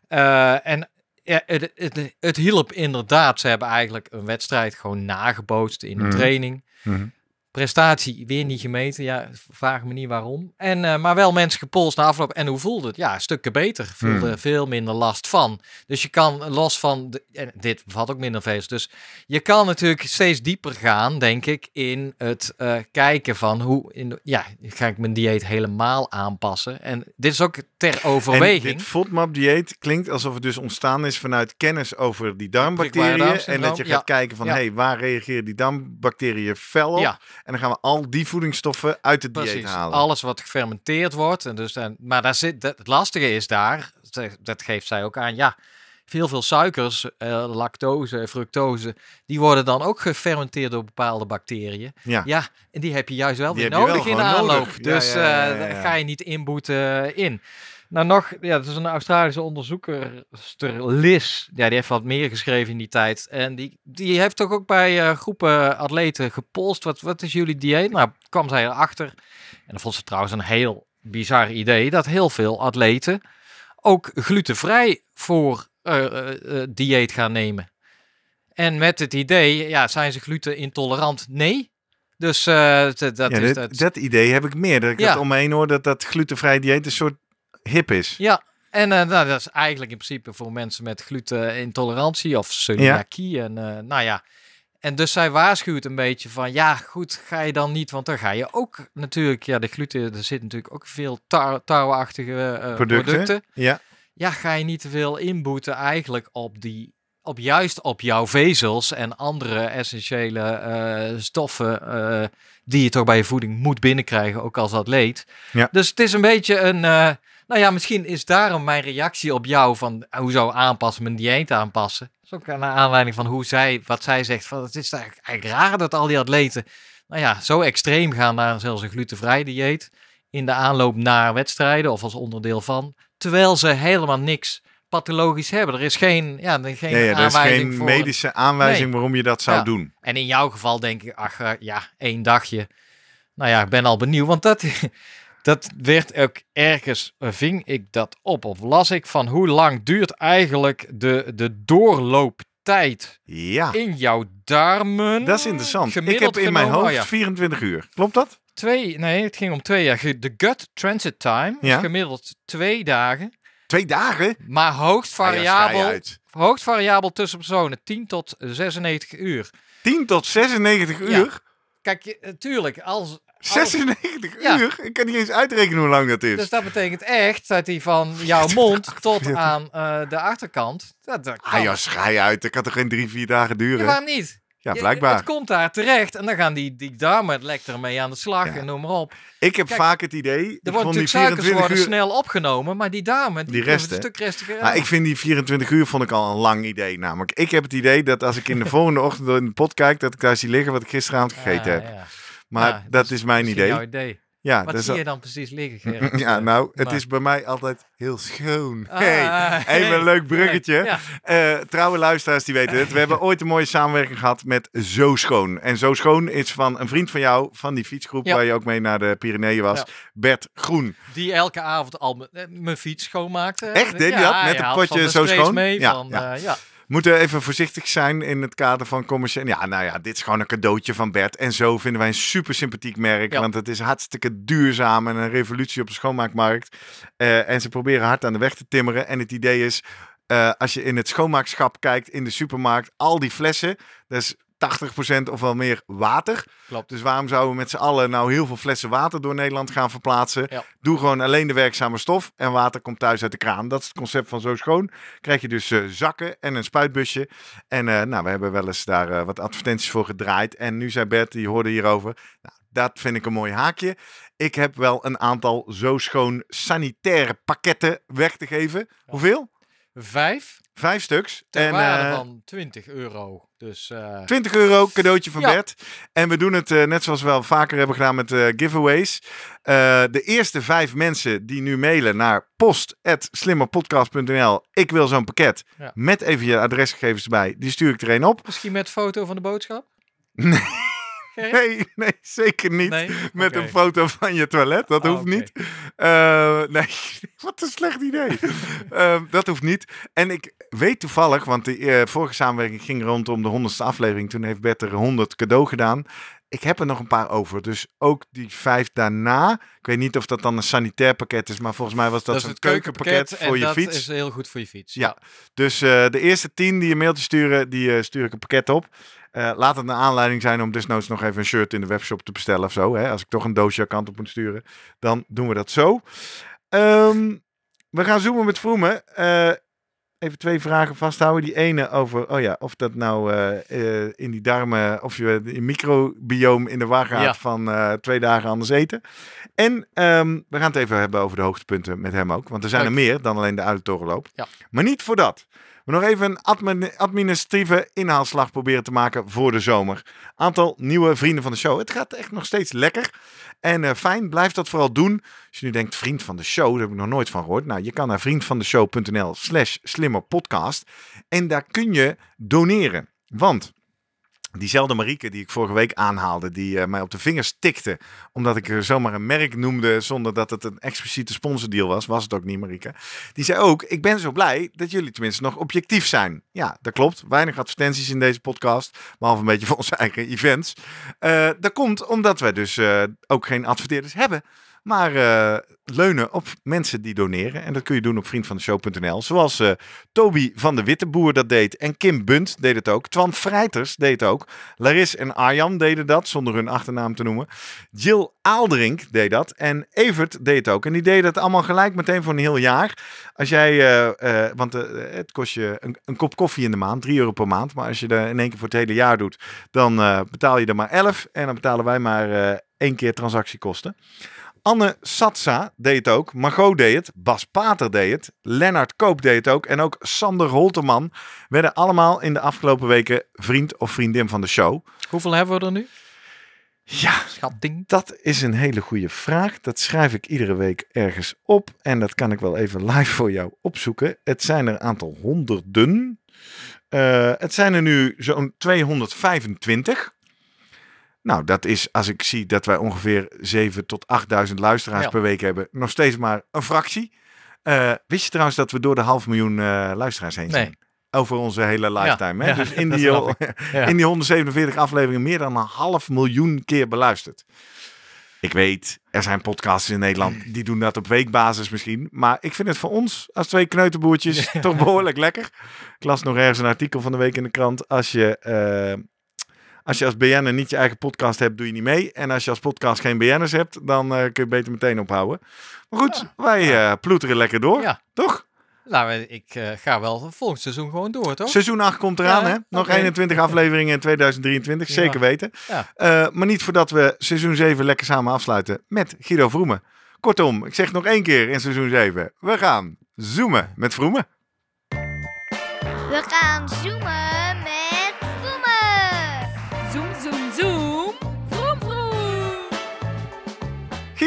Eh, en ja, het, het, het hielp inderdaad. Ze hebben eigenlijk een wedstrijd gewoon nagebootst in de Mhm. training. Mhm. Prestatie weer niet gemeten. Ja, vraag me niet waarom. En, eh, maar wel mensen gepolst na afloop. En hoe voelde het? Ja, stukken beter. Voelde Hmm. veel minder last van. Dus je kan los van... De, en dit bevat ook minder vezels. Dus je kan natuurlijk steeds dieper gaan, denk ik, in het eh, kijken van hoe... In, ja, ga ik mijn dieet helemaal aanpassen? En dit is ook ter En overweging. dit FODMAP-dieet klinkt alsof het dus ontstaan is vanuit kennis over die darmbacteriën. En dat je gaat ja. kijken van, Ja. hey, waar reageren die darmbacteriën fel op? Ja. En dan gaan we al die voedingsstoffen uit het dieet halen. alles wat gefermenteerd wordt. En dus, en, maar daar zit, dat, het lastige is daar, dat- geeft zij ook aan, ja, veel veel suikers, eh, lactose, fructose, die worden dan ook gefermenteerd door bepaalde bacteriën. Ja. Ja, en die heb je juist wel Die weer wel nodig in de aanloop. nodig. Dus ja, ja, eh, ja, daar ga je niet inboeten in. Nou nog, ja, het is een Australische onderzoeker, Liz, ja, die heeft wat meer geschreven in die tijd. En die, die heeft toch ook bij eh, groepen atleten gepolst, wat, wat is jullie dieet? Nou, kwam zij erachter, en dat vond ze trouwens een heel bizar idee, dat heel veel atleten ook glutenvrij voor eh, eh, dieet gaan nemen. En met het idee, ja, zijn ze glutenintolerant? Nee. Dus dat, dat ja, is dit- dat. dat idee heb ik meer. Dat ik Ja. het om me heen hoor dat dat glutenvrij dieet een soort hip is. Ja, en eh, nou, dat is eigenlijk in principe voor mensen met glutenintolerantie of celiakie. En eh, nou ja, en dus zij waarschuwt een beetje van, ja goed, ga je dan niet, want dan ga je ook natuurlijk, ja de gluten, er zit natuurlijk ook veel tar tarweachtige eh, Producten. producten. Ja. Ja, ga je niet te veel inboeten eigenlijk op die, op juist op jouw vezels en andere essentiële stoffen die je toch bij je voeding moet binnenkrijgen, ook als atleet. Ja. Dus het is een beetje een, nou ja, misschien is daarom mijn reactie op jou van hoe zou aanpassen, mijn dieet aanpassen. Dat is ook naar aanleiding van hoe zij, wat zij zegt, van het is eigenlijk, eigenlijk raar dat al die atleten, nou ja, zo extreem gaan naar zelfs een glutenvrij dieet in de aanloop naar wedstrijden of als onderdeel van. terwijl ze helemaal niks pathologisch hebben. Er is geen, ja, er is geen Nee, ja, er is geen voor... medische aanwijzing Nee. waarom je dat zou Ja. doen. En in jouw geval denk ik, ach eh, ja, één dagje. Nou ja, ik ben al benieuwd, want dat, dat werd ook ergens, eh, ving ik dat op of las ik van hoe lang duurt eigenlijk de, de doorlooptijd Ja, in jouw darmen? dat is interessant. Ik heb in mijn hoofd oh ja, 24 uur. Klopt dat? twee, nee, het ging om twee jaar. De gut transit time Ja. is gemiddeld twee dagen, Twee dagen? maar hoogst Ah, ja, variabel, hoogst variabel tussen personen, 10 tot 96 uur. 10 tot 96 Ja. uur? Kijk, je- natuurlijk, als, als 96 Ja. uur? Ik kan niet eens uitrekenen hoe lang dat is. Dus dat betekent echt dat hij van jouw [laughs] mond tot aan eh, de achterkant. Dat, dat kan. Ah ja, uit. Dat kan toch geen drie, vier dagen Ja, duren? waarom niet? Ja, blijkbaar. Het komt daar terecht en dan gaan die, die darmen lekker mee aan de slag Ja. en noem maar op. Ik heb Kijk, vaak het idee... Er ik wordt natuurlijk suikers 24 worden uur... snel opgenomen, maar die darmen die, resten. een stuk rustiger. Maar ik vind die 24 uur vond ik al een lang idee namelijk. Ik heb het idee dat als ik in de [laughs] volgende ochtend in de pot kijk, dat ik daar zie liggen wat ik gisteravond gegeten heb. Maar Ja, dat is mijn idee. jouw idee. Ja, Wat is zie je dan precies liggen, [laughs] ja, nou, het Maar- is bij mij altijd heel schoon. Ah, hey, even hey. een leuk bruggetje. Ja. Eh, trouwe luisteraars die weten het. We [laughs] hebben ooit een mooie samenwerking gehad met Zo Schoon. En Zo Schoon is van een vriend van jou, van die fietsgroep Ja. waar je ook mee naar de Pyreneeën was. Bert Groen. Die elke avond al eh, mijn fiets schoonmaakte. Echt, deed dat? Met een potje zo schoon? Mee van, eh, ja. Moeten even voorzichtig zijn in het kader van commerciële. Ja, nou ja, dit is gewoon een cadeautje van Bert. En zo vinden wij een super sympathiek merk. Ja. Want het is hartstikke duurzaam en een revolutie op de schoonmaakmarkt. Eh, en ze proberen hard aan de weg te timmeren. En het idee is, eh, als je in het schoonmaakschap kijkt in de supermarkt, al die flessen, dat is 80% of wel meer water. Klopt. Dus waarom zouden we met z'n allen nou heel veel flessen water door Nederland gaan verplaatsen? Ja. Doe gewoon alleen de werkzame stof en water komt thuis uit de kraan. Dat is het concept van Zo Schoon. Krijg je dus eh, zakken en een spuitbusje. En eh, nou, we hebben wel eens daar eh, wat advertenties voor gedraaid. En nu zei Bert, die hoorde hierover. Nou, dat vind ik een mooi haakje. Ik heb wel een aantal Zo Schoon sanitaire pakketten weg te geven. Hoeveel? Vijf Vijf stuks. ter en, waarde eh, van 20 euro. Dus eh, 20 euro cadeautje van Ja. Bert. En we doen het eh, net zoals we al vaker hebben gedaan met giveaways. De eerste vijf mensen die nu mailen naar post.slimmerpodcast.nl Ik wil zo'n pakket. Ja. Met even je adresgegevens erbij. Die stuur ik er een op. misschien met foto van de boodschap? Nee. [laughs] Nee, nee, zeker niet. Nee? Met een foto van je toilet. Dat Oh, hoeft niet. Eh, nee, [laughs] wat een slecht idee. Eh, dat hoeft niet. En ik weet toevallig, want de eh, vorige samenwerking ging rondom de honderdste aflevering. Toen heeft Bert er 100 cadeau gedaan. Ik heb er nog een paar over. Dus ook die vijf daarna. Ik weet niet of dat dan een sanitair pakket is. Maar volgens mij was dat, is zo'n keukenpakket voor en je dat fiets. is heel goed voor je fiets. Ja. Dus eh, de eerste tien die een mailtje sturen, die stuur ik een pakket op. Eh, laat het een aanleiding zijn om desnoods nog even een shirt in de webshop te bestellen of zo. Hè? Als ik toch een doosje kant op moet sturen, dan doen we dat zo. Ehm, we gaan zoomen met Vroemen. Eh, even twee vragen vasthouden. Die ene over, oh ja, of dat nou eh, in die darmen, of je microbioom in de war gaat Ja. van twee dagen anders eten. En ehm, we gaan het even hebben over de hoogtepunten met hem ook. Want er zijn er meer dan alleen de Uilentorenloop. Ja. Maar niet voor dat. Nog even een admin- administratieve inhaalslag proberen te maken voor de zomer. Aantal nieuwe vrienden van de show. Het gaat echt nog steeds lekker. En eh, fijn, blijf dat vooral doen. Als je nu denkt, vriend van de show, daar heb ik nog nooit van gehoord. Nou, je kan naar vriendvandeshow.nl slash slimmerpodcast. En daar kun je doneren. Want diezelfde Marieke die ik vorige week aanhaalde, die eh, mij op de vingers tikte, omdat ik er zomaar een merk noemde zonder dat het een expliciete sponsordeal was, was het ook niet Marieke. Die zei ook, ik ben zo blij dat jullie tenminste nog objectief zijn. Ja, dat klopt. Weinig advertenties in deze podcast, behalve een beetje voor onze eigen events. Eh, dat komt omdat wij dus eh, ook geen adverteerders hebben. Maar eh, leunen op mensen die doneren. En dat kun je doen op vriendvandeshow.nl. Zoals eh, Toby van de Witteboer dat deed. En Kim Bunt deed het ook. Twan Vrijters deed het ook. Laris en Arjan deden dat, zonder hun achternaam te noemen. Jill Aalderink deed dat. En Evert deed het ook. En die deden het allemaal gelijk meteen voor een heel jaar. Als jij, eh, want het kost je een, een kop koffie in de maand, 3 euro per maand. Maar als je dat in één keer voor het hele jaar doet, dan betaal je er maar 11. En dan betalen wij maar één keer transactiekosten. Anne Satsa deed het ook. Margot deed het. Bas Pater deed het. Lennart Koop deed het ook. En ook Sander Holterman werden allemaal in de afgelopen weken vriend of vriendin van de show. Hoeveel hebben we er nu? Ja, Schatting. dat is een hele goede vraag. Dat schrijf ik iedere week ergens op. En dat kan ik wel even live voor jou opzoeken. Het zijn er een aantal honderden. Eh, het zijn er nu zo'n 225. Nou, dat is als ik zie dat wij ongeveer 7 tot 8000 luisteraars Ja. per week hebben, nog steeds maar een fractie. Eh, wist je trouwens dat we door de half miljoen eh, luisteraars heen zijn? Nee. Over onze hele lifetime. hè? ja, dus [laughs] [laughs] in die, in die 147 afleveringen meer dan een half miljoen keer beluisterd. Ik weet, er zijn podcasts in Nederland die doen dat op weekbasis misschien. Maar ik vind het voor ons als twee kneuterboertjes [laughs] toch behoorlijk lekker. Ik las nog ergens een artikel van de week in de krant. Als je, eh, als je als BN'er niet je eigen podcast hebt, doe je niet mee. En als je als podcast geen BN'ers hebt, dan eh, kun je beter meteen ophouden. Maar goed, wij eh, ploeteren lekker door. Ja. Toch? Nou, ik eh, ga wel volgend seizoen gewoon door, toch? Seizoen 8 komt eraan, Ja, hè? Nog oké. 21 [laughs] afleveringen in 2023, Ja. zeker weten. Ja. Eh, maar niet voordat we seizoen 7 lekker samen afsluiten met Guido Vroemen. Kortom, ik zeg nog één keer in seizoen 7. We gaan zoomen met Vroemen. We gaan zoomen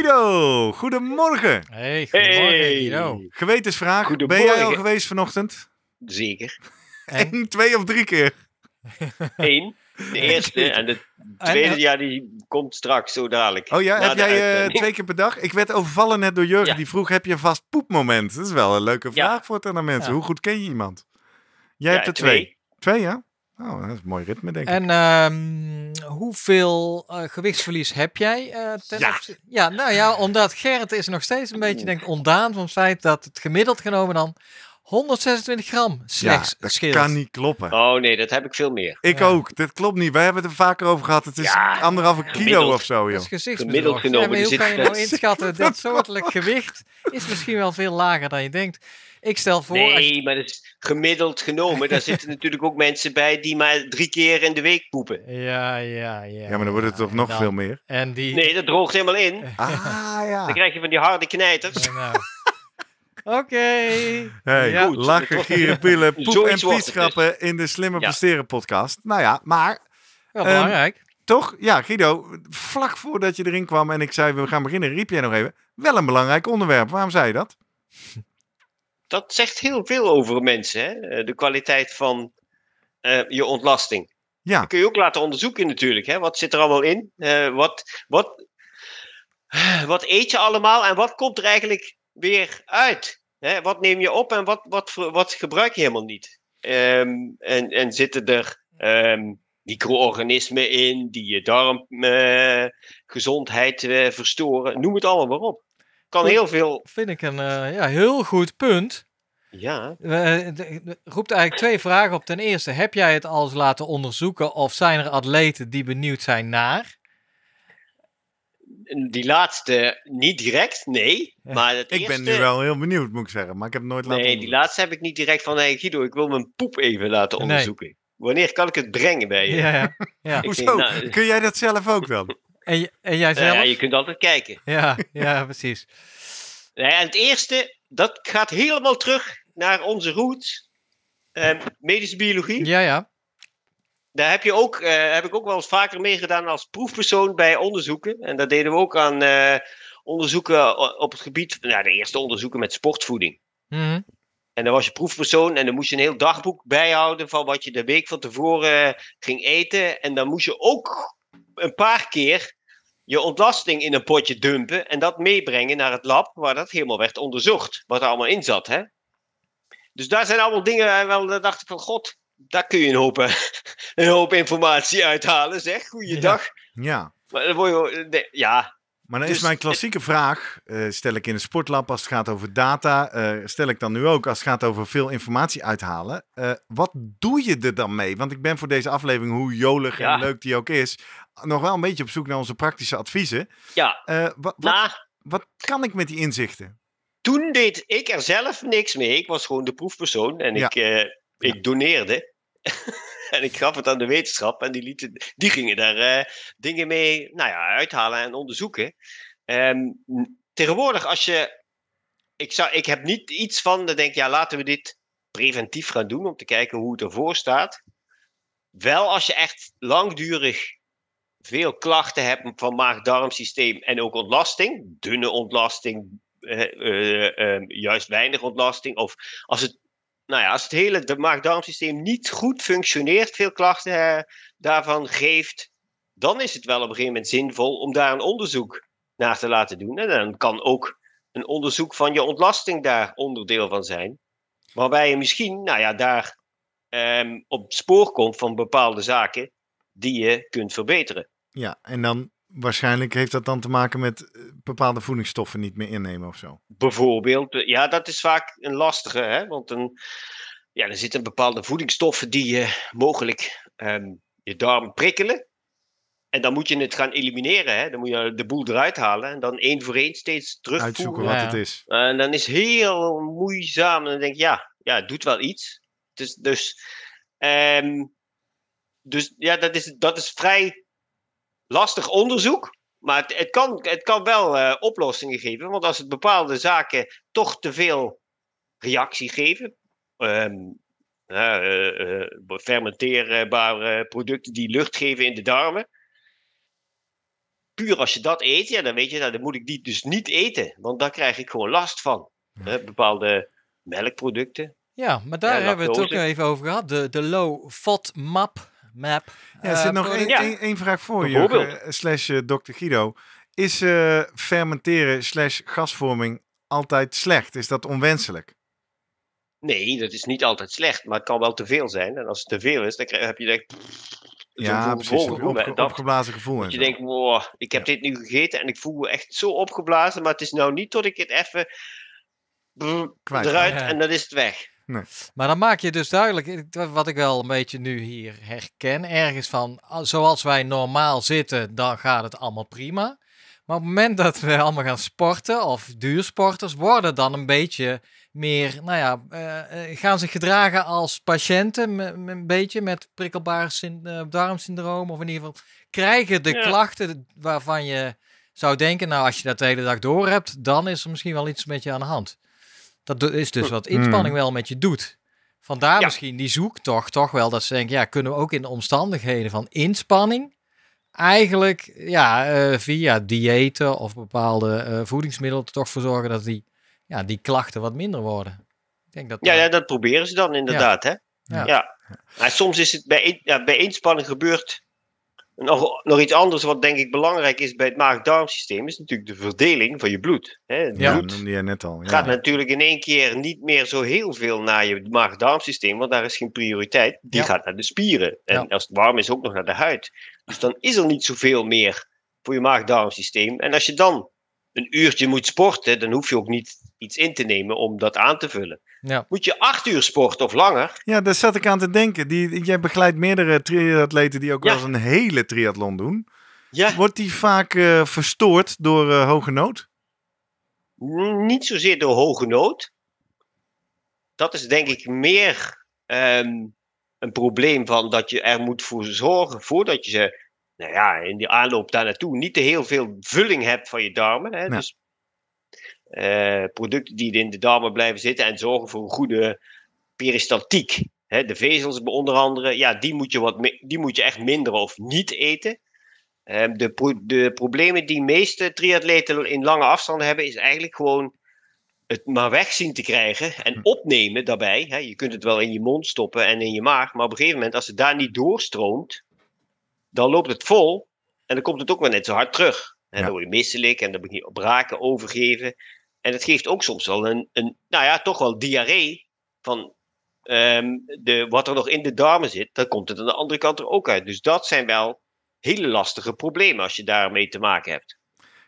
Guido, goedemorgen. Hey, goedemorgen, Hey. Guido. Gewetensvraag. Ben jij al geweest vanochtend? Zeker. En? Eén, [laughs] twee of drie keer? [laughs] Eén. De eerste. En de tweede, En, ja, die komt straks, zo dadelijk. Oh ja, heb de jij eh, twee keer per dag? Ik werd overvallen net door Jurgen. Ja. Die vroeg, heb je een vast poepmoment? Dat is wel een leuke Ja. vraag voor het aan mensen. Ja. Hoe goed ken je iemand? Jij Ja, hebt er twee. Twee, ja? Oh, dat is een mooi ritme, denk ik. En ehm, hoeveel eh, gewichtsverlies heb jij? eh, ten Ja. nou ja, omdat Gerrit is nog steeds een beetje denk, ik, ontdaan van het feit dat het gemiddeld genomen dan 126 gram slechts ja, dat scheelt. kan niet kloppen. Oh nee, dat heb ik veel meer. Ik Ja. ook. Dat klopt niet. Wij hebben het er vaker over gehad. Het is Ja, anderhalve kilo of zo, Dat joh. Gemiddeld genomen, Ja, maar hoe kan je nou [laughs] inschatten dat soortelijk gewicht is misschien wel veel lager dan je denkt. Ik stel voor, als je- Nee, maar dat is gemiddeld genomen. Daar zitten [laughs] natuurlijk ook mensen bij die maar drie keer in de week poepen. Ja, ja, ja. Ja, maar dan wordt het toch nog dan- veel meer. En die... Nee, dat droogt helemaal in. [laughs] Ah, Dan ja. krijg je van die harde knijters. Ja, nou. Oké. Hey, Ja. Goed. lachen, [laughs] gieren, pillen, poep en het pietschappen in de Slimmer Ja. Presteren podcast. Nou ja, maar Wel Ehm, belangrijk. toch, ja, Guido, vlak voordat je erin kwam en ik zei we gaan beginnen, riep jij nog even, wel een belangrijk onderwerp. Waarom zei je dat? Dat zegt heel veel over mensen, hè? Eh, De kwaliteit van eh, je ontlasting. Ja, Dat kun je ook laten onderzoeken natuurlijk. Hè? Wat zit er allemaal in? Eh, wat, wat, wat eet je allemaal en wat komt er eigenlijk weer uit? Hè? Wat neem je op en wat, wat, wat gebruik je helemaal niet? Ehm, en, en zitten er ehm, micro-organismen in die je darmgezondheid verstoren? Noem het allemaal maar op. Kan heel veel. Vind ik een eh, ja, heel goed punt. Ja, Eh, de- roept eigenlijk twee vragen op. Ten eerste, heb jij het al eens laten onderzoeken of zijn er atleten die benieuwd zijn naar? die laatste niet direct, nee. Ja. Maar het ik ben nu wel heel benieuwd, moet ik zeggen. Maar ik heb het nooit laten Nee, die laatste heb ik niet direct van, hey Guido, ik wil mijn poep even laten Nee. onderzoeken. Wanneer kan ik het brengen bij je? Ja, ja. [laughs] ja. Hoezo? denk, nou, Kun jij dat zelf ook dan? [laughs] En, jij zelf? ja, je kunt altijd kijken. Ja, ja, [laughs] precies. Nou ja, en het eerste, dat gaat helemaal terug naar onze roots. Ehm, medische biologie. Ja, ja. Daar heb, je ook, eh, heb ik ook wel eens vaker meegedaan als proefpersoon bij onderzoeken. En dat deden we ook aan eh, onderzoeken op het gebied, nou, de eerste onderzoeken met sportvoeding. Mhm. En dan was je proefpersoon en dan moest je een heel dagboek bijhouden van wat je de week van tevoren ging eten. En dan moest je ook een paar keer je ontlasting in een potje dumpen en dat meebrengen naar het lab waar dat helemaal werd onderzocht. Wat er allemaal in zat. Hè? Dus daar zijn allemaal dingen, waar wel, daar dacht ik van god, daar kun je een hoop, eh, [laughs] een hoop informatie uithalen. Zeg, goeiedag. Ja. Maar dan word je, nee, ja, Maar dan is Dus mijn het- klassieke vraag, eh, stel ik in een sportlab als het gaat over data, eh, stel ik dan nu ook als het gaat over veel informatie uithalen. Eh, wat doe je er dan mee? Want ik ben voor deze aflevering, hoe jolig en Ja. leuk die ook is, nog wel een beetje op zoek naar onze praktische adviezen. ja. Eh, wa- wat, Nou, wat kan ik met die inzichten? toen deed ik er zelf niks mee. Ik was gewoon de proefpersoon en Ja. ik, eh, ik doneerde. [laughs] en ik gaf het aan de wetenschap en die, lieten, die gingen daar eh, dingen mee nou ja, uithalen en onderzoeken. Ehm, tegenwoordig, als je. Ik, zou, ik heb niet iets van, dan denk ik, ja, laten we dit preventief gaan doen om te kijken hoe het ervoor staat. Wel als je echt langdurig veel klachten hebt van maag-darmsysteem en ook ontlasting, dunne ontlasting, eh, eh, eh, juist weinig ontlasting, of als het, nou ja, als het hele maag-darmsysteem niet goed functioneert, veel klachten daarvan geeft, dan is het wel op een gegeven moment zinvol om daar een onderzoek naar te laten doen. En dan kan ook een onderzoek van je ontlasting daar onderdeel van zijn. Waarbij je misschien, nou ja, daar ehm, op spoor komt van bepaalde zaken die je kunt verbeteren. Ja, en dan waarschijnlijk heeft dat dan te maken met eh, bepaalde voedingsstoffen niet meer innemen of zo. Bijvoorbeeld, eh, ja, dat is vaak een lastige, hè? want een, ja, er zitten bepaalde voedingsstoffen die je mogelijk ehm, je darm prikkelen. En dan moet je het gaan elimineren. Hè? Dan moet je de boel eruit halen en dan één voor één steeds Uitzoeken terugvoeren. wat Ja. het is. En dan is heel moeizaam. En dan denk ik, ja, ja, het doet wel iets. Dus, dus, ehm, dus ja, dat is, dat is vrij lastig onderzoek. Maar het, het, kan, het kan wel eh, oplossingen geven. Want als het bepaalde zaken toch te veel reactie geven. ehm, eh, eh, fermenteerbare producten die lucht geven in de darmen. Puur als je dat eet, ja, dan weet je, nou, dan moet ik die dus niet eten. Want daar krijg ik gewoon last van. Hè, bepaalde melkproducten. Ja, maar daar Ja, hebben we het ook even over gehad. De, de low fat map. Ja, er eh, zit nog één, ja. vraag voor je, eh, slash eh, Dr. Guido. Is eh, fermenteren slash gasvorming altijd slecht? Is dat onwenselijk? Nee, dat is niet altijd slecht, maar het kan wel te veel zijn. En als het te veel is, dan heb je Ja, precies. vol Een gevoel. opge- En dat- opgeblazen gevoel. en dat je zo. denkt, wow, ik heb dit nu gegeten en ik voel me echt zo opgeblazen, maar het is nou niet tot ik het even brrr, eruit Ja. en dan is het weg. Maar dan maak je dus duidelijk, wat ik wel een beetje nu hier herken, ergens van, zoals wij normaal zitten, dan gaat het allemaal prima. Maar op het moment dat we allemaal gaan sporten, of duursporters, worden dan een beetje meer, nou ja, eh, eh, gaan zich gedragen als patiënten, een beetje met prikkelbaar eh, darmsyndroom, of in ieder geval krijgen de Ja. klachten waarvan je zou denken, nou als je dat de hele dag door hebt, dan is er misschien wel iets met je aan de hand. Dat is dus wat inspanning wel met je doet. Vandaar Ja. misschien die zoektocht toch wel dat ze denken, ja, kunnen we ook in de omstandigheden van inspanning eigenlijk ja, eh, via diëten of bepaalde eh, voedingsmiddelen er toch voor zorgen dat die, ja, die klachten wat minder worden. Ik denk dat Ja, dat- ja, dat proberen ze dan inderdaad, hè? Ja. Ja. Maar soms is het bij, ja, bij inspanning gebeurt nog, nog iets anders wat denk ik belangrijk is bij het maag-darmsysteem, is natuurlijk de verdeling van je bloed. Hè? Het Ja, bloed noemde jij net al. Ja. gaat natuurlijk in één keer niet meer zo heel veel naar je maag-darmsysteem, want daar is geen prioriteit. Die Ja. gaat naar de spieren. En Ja. als het warm is, ook nog naar de huid. Dus dan is er niet zoveel meer voor je maag-darmsysteem. En als je dan een uurtje moet sporten, dan hoef je ook niet iets in te nemen om dat aan te vullen. ja. Moet je acht uur sporten of langer? Ja, daar zat ik aan te denken. Die, jij begeleidt meerdere triatleten die ook Ja. wel eens een hele triathlon doen. Ja, Wordt die vaak eh, verstoord door eh, hoge nood? niet zozeer door hoge nood. Dat is denk ik meer ehm, een probleem van dat je er moet voor zorgen voordat je ze, nou ja, in die aanloop daar naartoe niet te heel veel vulling hebt van je darmen. Hè? Ja. Dus eh, producten die in de darmen blijven zitten en zorgen voor een goede peristaltiek. Hè? De vezels onder andere, ja, die moet je, wat, die moet je echt minder of niet eten. Ehm, de, pro- de problemen die meeste triatleten in lange afstanden hebben, is eigenlijk gewoon het maar weg zien te krijgen en opnemen daarbij. Hè. Je kunt het wel in je mond stoppen en in je maag, maar op een gegeven moment, als het daar niet doorstroomt, dan loopt het vol en dan komt het ook wel net zo hard terug. En Ja. dan word je misselijk en dan begin je op braken, overgeven. En het geeft ook soms wel een, een nou ja, toch wel diarree van ehm, de, wat er nog in de darmen zit. Dan komt het aan de andere kant er ook uit. Dus dat zijn wel hele lastige problemen als je daarmee te maken hebt.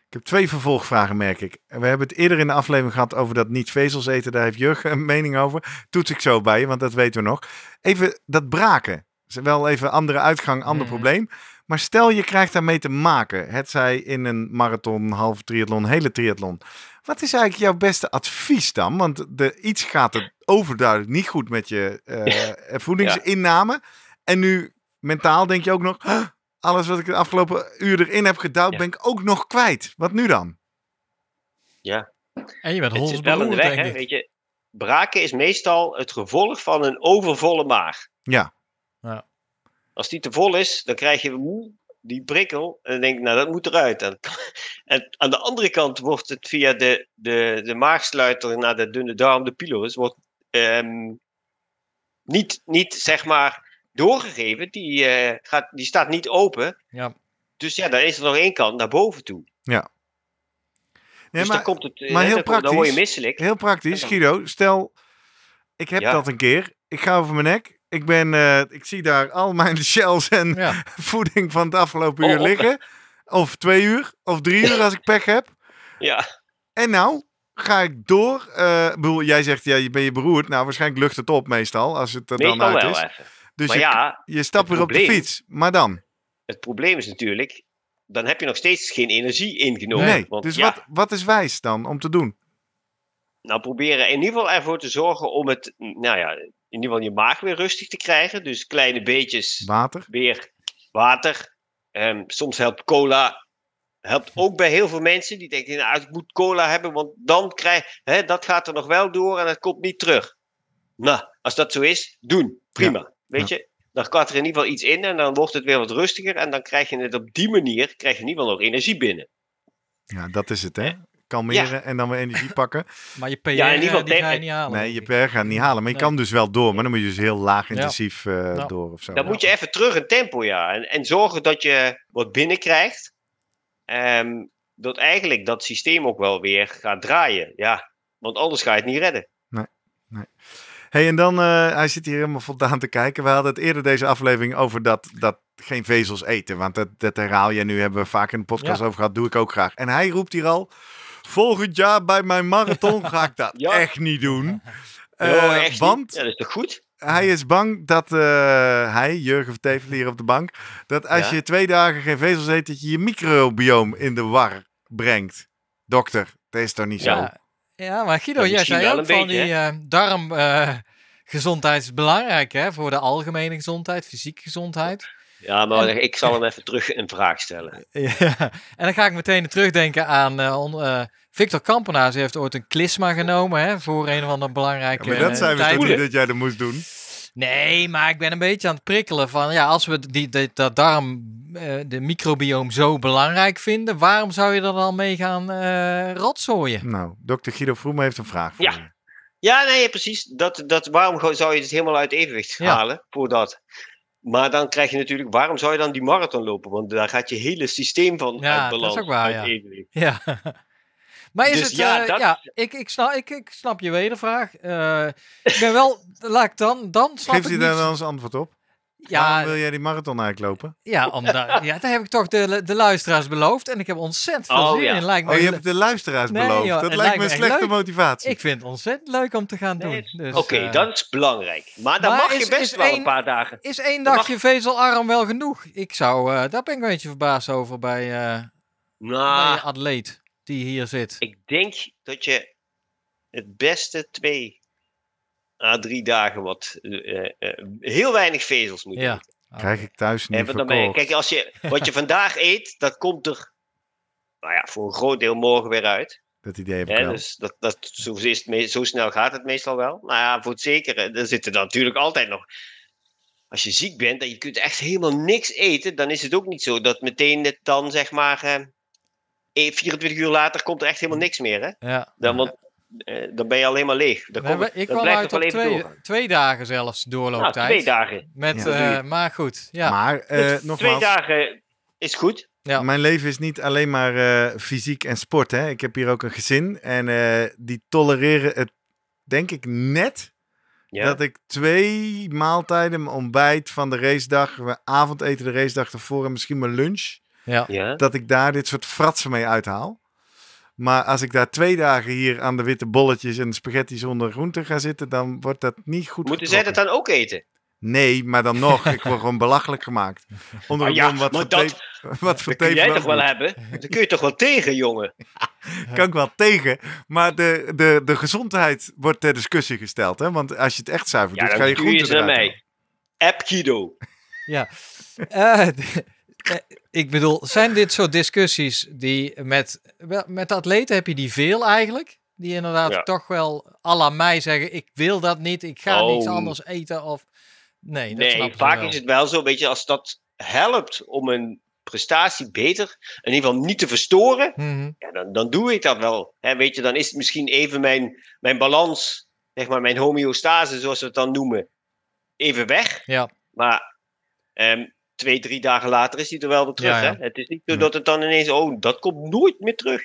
Ik heb twee vervolgvragen, merk ik. We hebben het eerder in de aflevering gehad over dat niet vezels eten. Daar heeft Jurgen een mening over. Toets ik zo bij je, want dat weten we nog. Even dat braken. Is wel even andere uitgang, ander Mhm. probleem. Maar stel je krijgt daarmee te maken. Het zij in een marathon, halve triathlon, hele triathlon. Wat is eigenlijk jouw beste advies dan? Want de, iets gaat het overduidelijk niet goed met je eh, [laughs] voedingsinname. En nu mentaal denk je ook nog... "Huh, alles wat ik de afgelopen uur erin heb gedouwd, Ja. ben ik ook nog kwijt. Wat nu dan? En je bent Het zit wel in de weg, hè? Weet je, braken is meestal het gevolg van een overvolle maag. Ja. Ja. Als die te vol is, dan krijg je moe. die prikkel. En dan denk nou, dat moet eruit. En, [laughs] en aan de andere kant wordt het via de, de, de maagsluiter naar de dunne darm, de pylorus, wordt ehm, niet, niet, zeg maar, doorgegeven. Die, eh, gaat, die staat niet open. Ja. Dus ja, dan is er nog één kant naar boven toe. Nee, dus maar dan komt het, eh, maar heel dan, komt- dan word je praktisch. misselijk. heel praktisch, Ja. Guido. Stel, ik heb Ja. dat een keer. Ik ga over mijn nek. Ik, ben, eh, ik zie daar al mijn [laughs] shells en Ja. [laughs] voeding van het afgelopen Oh, uur op- liggen. Of twee uur, of drie uur als ik pech heb. Ja, En nou ga ik door. eh, bedoel, jij zegt, ja, je ben je beroerd. Nou, waarschijnlijk lucht het op meestal, als het er dan meestal uit wel is. even. Dus maar je, ja, je stapt weer op de fiets. Maar dan? het probleem is natuurlijk, dan heb je nog steeds geen energie ingenomen. Nee, Want dus ja, wat, wat is wijs dan om te doen? nou proberen in ieder geval ervoor te zorgen om het, nou ja, in ieder geval je maag weer rustig te krijgen. Dus kleine beetjes Water? weer water. Ehm, soms helpt cola. Helpt ook bij heel veel mensen die denken, nou, ik moet cola hebben, want dan krijg hè, dat gaat er nog wel door en dat komt niet terug. Nou, als dat zo is, doen. Prima. Weet je, dan gaat er in ieder geval iets in en dan wordt het weer wat rustiger en dan krijg je het op die manier, krijg je in ieder geval nog energie binnen. Ja, dat is het, hè? Kalmeren en dan weer energie pakken. [laughs] Maar je PR Ja, in ieder geval die ga je niet halen. Nee, je per gaat niet halen. Maar je Nee. kan dus wel door. Maar dan moet je dus heel laag intensief eh, Ja. door of zo. Dan moet je even terug in tempo, ja. En, en zorgen dat je wat binnenkrijgt. Ehm dat eigenlijk dat systeem ook wel weer gaat draaien. Ja, want anders ga je het niet redden. hey, en dan, eh, hij zit hier helemaal voldaan te kijken. We hadden het eerder deze aflevering over dat, dat geen vezels eten. Want dat, dat herhaal je. Nu hebben we vaak in de podcast Ja. over gehad. Doe ik ook graag. En hij roept hier al. Volgend jaar bij mijn marathon ga ik dat [laughs] Ja. echt niet doen. [laughs] Oh, Eh, echt niet? want Ja, dat is toch goed? hij is bang dat eh, hij, Jurgen Vertevel hier op de bank, dat als Ja. je twee dagen geen vezels eet, dat je je microbioom in de war brengt. Dokter, dat is toch niet zo? Ja, ja, maar Guido, jij zei ook van beetje, die eh darmgezondheid is belangrijk hè, voor de algemene gezondheid, fysieke gezondheid. Ja, maar ik zal hem even terug een vraag stellen. [laughs] Ja, en dan ga ik meteen terugdenken aan eh, on- eh, Victor Kampenaars. Die heeft ooit een klisma genomen hè, voor een of andere Ja, belangrijke maar dat eh, zijn we toch niet dat jij dat moest doen? Nee, maar ik ben een beetje aan het prikkelen van ja, als we die, die, dat darm, eh, de microbioom zo belangrijk vinden, waarom zou je er dan mee gaan eh rotzooien? Nou, dokter Guido Vroemen heeft een vraag voor Ja. je. Ja, nee, precies. Dat, dat, waarom zou je het helemaal uit evenwicht Ja. halen voor dat? Maar dan krijg je natuurlijk, waarom zou je dan die marathon lopen? Want daar gaat je hele systeem van Ja, uit dat is balans, ook waar, ja. [laughs] Maar is Dus het, ja, ja, dat- ja ik, ik, snap, ik, ik snap je wedervraag. Eh ik ben wel, [laughs] laat ik dan, dan snap Geeft ik u daar dan eens antwoord op? Waarom Ja, wil jij die marathon eigenlijk lopen? ja, omdat, [laughs] ja, daar heb ik toch de, de luisteraars beloofd en ik heb ontzettend veel Oh, zin ja. in. Lijkt me Oh, je hebt de luisteraars Nee, beloofd. joh, dat lijkt me een slechte leuk. motivatie. Ik vind het ontzettend leuk om te gaan doen. Dus, Oké, eh, dat is belangrijk. Maar dan maar mag is- je best is wel een paar dagen. Is één dagje vezelarm wel genoeg? Ik zou, eh, daar ben ik een beetje verbaasd over bij, eh, bij Nou, een atleet die hier zit. ik denk dat je het beste twee à drie dagen wat eh, eh, heel weinig vezels moet Ja. eten. Krijg ik thuis niet je- verkocht. kijk, als je, [laughs] wat je vandaag eet, dat komt er nou ja, voor een groot deel morgen weer uit. Dat idee heb ik wel. dus dat, dat, zo, is het zo snel gaat het meestal wel. Nou ja, voor het zekere, er zitten dan natuurlijk altijd nog. Als je ziek bent en je kunt echt helemaal niks eten, dan is het ook niet zo dat meteen het dan zeg maar. eh, eh, 24 uur later komt er echt helemaal niks meer. Hè? Ja. Dan, want, eh, dan ben je alleen maar leeg. Dan hebben- ik kwam uit op twee, twee dagen zelfs Nou, doorlooptijd. twee dagen. Met, Ja. eh, maar goed, ja. Maar eh, Twee nogmaals, dagen is goed. Ja. mijn leven is niet alleen maar eh, fysiek en sport. Hè. Ik heb hier ook een gezin en eh, die tolereren het, denk ik, net Ja. dat ik twee maaltijden, mijn ontbijt van de racedag, mijn avondeten de racedag ervoor en misschien mijn lunch, ja. ja. dat ik daar dit soort fratsen mee uithaal. Maar als ik daar twee dagen hier aan de witte bolletjes en spaghetti zonder groenten ga zitten, dan wordt dat niet goed Moeten zij dat dan ook eten? Nee, maar dan nog. Ik word gewoon belachelijk gemaakt. [laughs] Onder Ah, de ja, wat maar dat- [laughs] wat Dat kun jij toch wel hebben? Dat kun je toch wel tegen, jongen? [laughs] kan ik wel tegen. Maar de, de, de gezondheid wordt ter discussie gesteld. Hè? Want als je het echt zuiver Ja, doet, ga dan je stuur je groenten ze naar eruit mij. App Guido. Ja. Eh, ik bedoel, zijn dit soort discussies die met, met atleten heb je die veel eigenlijk? Die inderdaad Ja. toch wel à la mij zeggen, ik wil dat niet, ik ga Oh. niets anders eten of... Nee, dat Nee, vaak wel. is het wel zo, weet je, als dat helpt om een prestatie beter. In ieder geval niet te verstoren. Mhm. Ja, dan, dan doe ik dat wel. Hè, weet je, dan is het misschien even mijn, mijn balans, zeg maar mijn homeostase, zoals we het dan noemen, even weg. Ja. Maar ehm, twee, drie dagen later is hij er wel weer terug. Ja, ja. Hè? Het is niet zo dat het dan ineens, oh, dat komt nooit meer terug.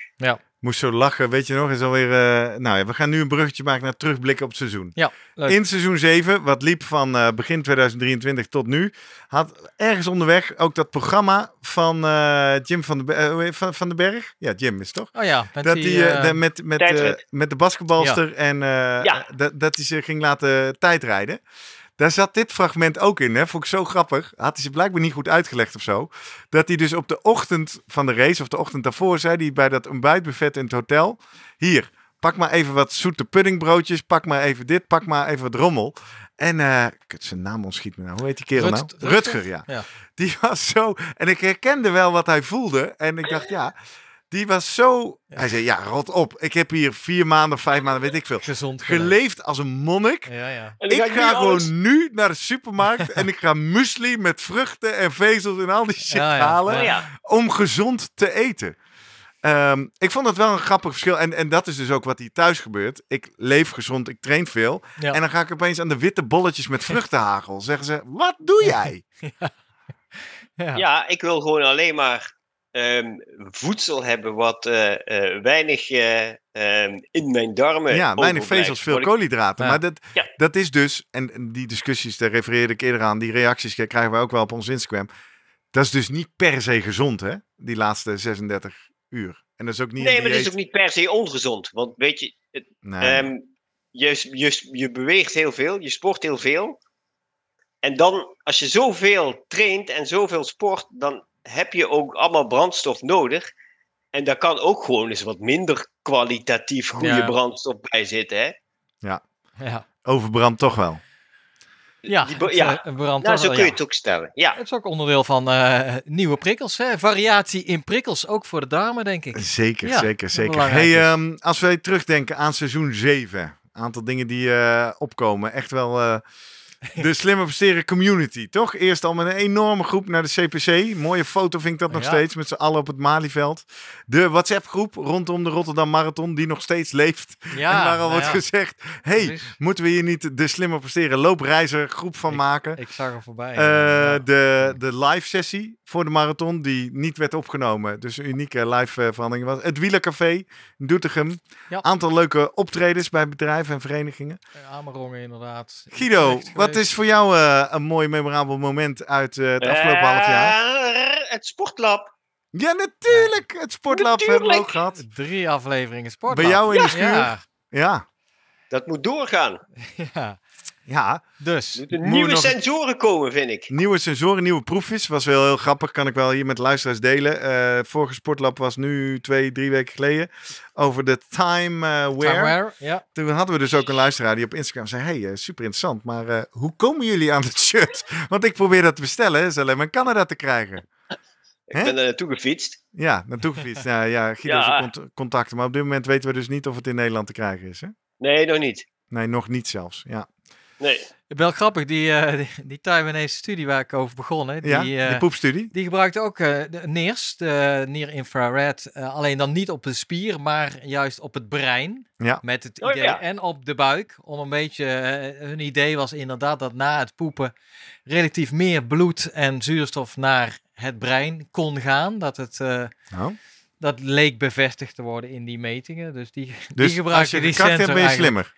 Moest zo lachen, weet je nog, is alweer... eh, nou ja, we gaan nu een bruggetje maken naar terugblikken op het seizoen. Ja, leuk. In seizoen 7, wat liep van eh, begin 2023 tot nu, had ergens onderweg ook dat programma van eh, Jim van, de, heet- van, van den Berg. Ja, Jim is het toch? Oh ja, met dat die, de- met, met, met de basketbalster en eh, Ja. dat, dat hij ze ging laten tijdrijden. Daar zat dit fragment ook in, hè? Vond ik zo grappig. Had hij ze blijkbaar niet goed uitgelegd of zo. Dat hij dus op de ochtend van de race, of de ochtend daarvoor, zei hij bij dat ontbijtbuffet in het hotel: Hier, pak maar even wat zoete puddingbroodjes. Pak maar even dit, pak maar even wat rommel. En eh, kut, zijn naam ontschiet me nou. Hoe heet die kerel Rut- nou? Rutger? Rutger, ja. Ja. Die was zo. En ik herkende wel wat hij voelde. En ik [laughs] dacht, ja. Die was zo. Hij zei: Ja, rot op. Ik heb hier vier maanden, vijf maanden, weet ik veel. gezond geleefd. Als een monnik. Ja, ja. Ik ga alles- gewoon nu naar de supermarkt en ik ga muesli met vruchten en vezels en al die shit Ja, ja. halen Oh ja. om gezond te eten. Ehm, ik vond dat wel een grappig verschil. En, en dat is dus ook wat hier thuis gebeurt. Ik leef gezond, ik train veel. Ja. En dan ga ik opeens aan de witte bolletjes met vruchtenhagel. Zeggen ze, wat doe [laughs] jij? [laughs] Ja. Ja, ik wil gewoon alleen maar ehm, voedsel hebben wat eh, eh, weinig eh, ehm, in mijn darmen Ja, weinig vezels, veel koolhydraten. Ja. Maar dat, Ja. dat is dus, en die discussies, daar refereerde ik eerder aan, die reacties krijgen we ook wel op ons Instagram. Dat is dus niet per se gezond, hè? Die laatste 36 uur. En dat is ook niet Nee, maar het is ook niet per se ongezond. Want weet je, het, Nee. ehm, je, je, je beweegt heel veel, je sport heel veel. En dan, als je zoveel traint en zoveel sport, dan heb je ook allemaal brandstof nodig. En daar kan ook gewoon eens wat minder kwalitatief goede Ja. brandstof bij zitten. Hè? Ja. Overbrand toch wel. Ja, Die ja. eh, brandt Nou, zo wel, kun je ja. het ook stellen. Ja, Het is ook onderdeel van eh, nieuwe prikkels. Hè? Variatie in prikkels, ook voor de darmen, denk ik. Zeker, Ja, zeker, zeker. Hey, ehm, als wij terugdenken aan seizoen 7. Aantal dingen die eh, opkomen. Echt wel eh, de slimme presteren community, toch? Eerst al met een enorme groep naar de CPC. Mooie foto vind ik dat nog Ja. steeds. Met z'n allen op het Malieveld. De WhatsApp groep rondom de Rotterdam Marathon. Die nog steeds leeft. Ja, en waar al nou wordt ja, gezegd. hey, moeten we hier niet de slimme presteren loopreizer groep van maken? Ik zag er voorbij. Ja. de, de live sessie voor de marathon, die niet werd opgenomen. Dus een unieke live eh, verandering was. Het Wielercafé in Doetinchem. Ja. Aantal leuke optredens bij bedrijven en verenigingen. Amerongen inderdaad. Guido, wat is voor jou eh, een mooi memorabel moment uit eh, het afgelopen half jaar? Het sportlab. Ja, natuurlijk! Het sportlab hebben we ook gehad. Drie afleveringen sport. Bij jou in de schuur? Ja, Ja, Dat moet doorgaan. [laughs] ja. Ja. Dus, Er nieuwe nog- sensoren komen, vind ik. Nieuwe sensoren, nieuwe proefjes. Was wel heel grappig, kan ik wel hier met luisteraars delen. Eh vorige sportlab was nu twee, drie weken geleden. Over de time eh, wear. Timeware, ja. Toen hadden we dus ook een luisteraar die op Instagram zei: Hey, eh, super interessant, maar eh, hoe komen jullie aan het shirt? [laughs] Want ik probeer dat te bestellen, is alleen maar in Canada te krijgen. Ik ben er naartoe gefietst. Ja, naartoe gefietst. Ja, ja [laughs] Guido Ja. zijn cont- contacten. Maar op dit moment weten we dus niet of het in Nederland te krijgen is. Hè? Nee, nog niet. Nee, nog niet zelfs. Ja, Nee. Wel grappig, die, eh die, die Taiwanese studie waar ik over begon, hè, die, ja eh, die poepstudie. die gebruikte ook eh de NIRS, de Near Infrared, eh, alleen dan niet op de spier, maar juist op het brein. Ja. Met het Oh, idee, ja. en op de buik, om een beetje, eh, hun idee was inderdaad dat na het poepen relatief meer bloed en zuurstof naar het brein kon gaan. Dat het, eh, Oh. Dat leek bevestigd te worden in die metingen. Dus die, die Dus als gebruiken je die gekakt hebt, sensor ben je slimmer.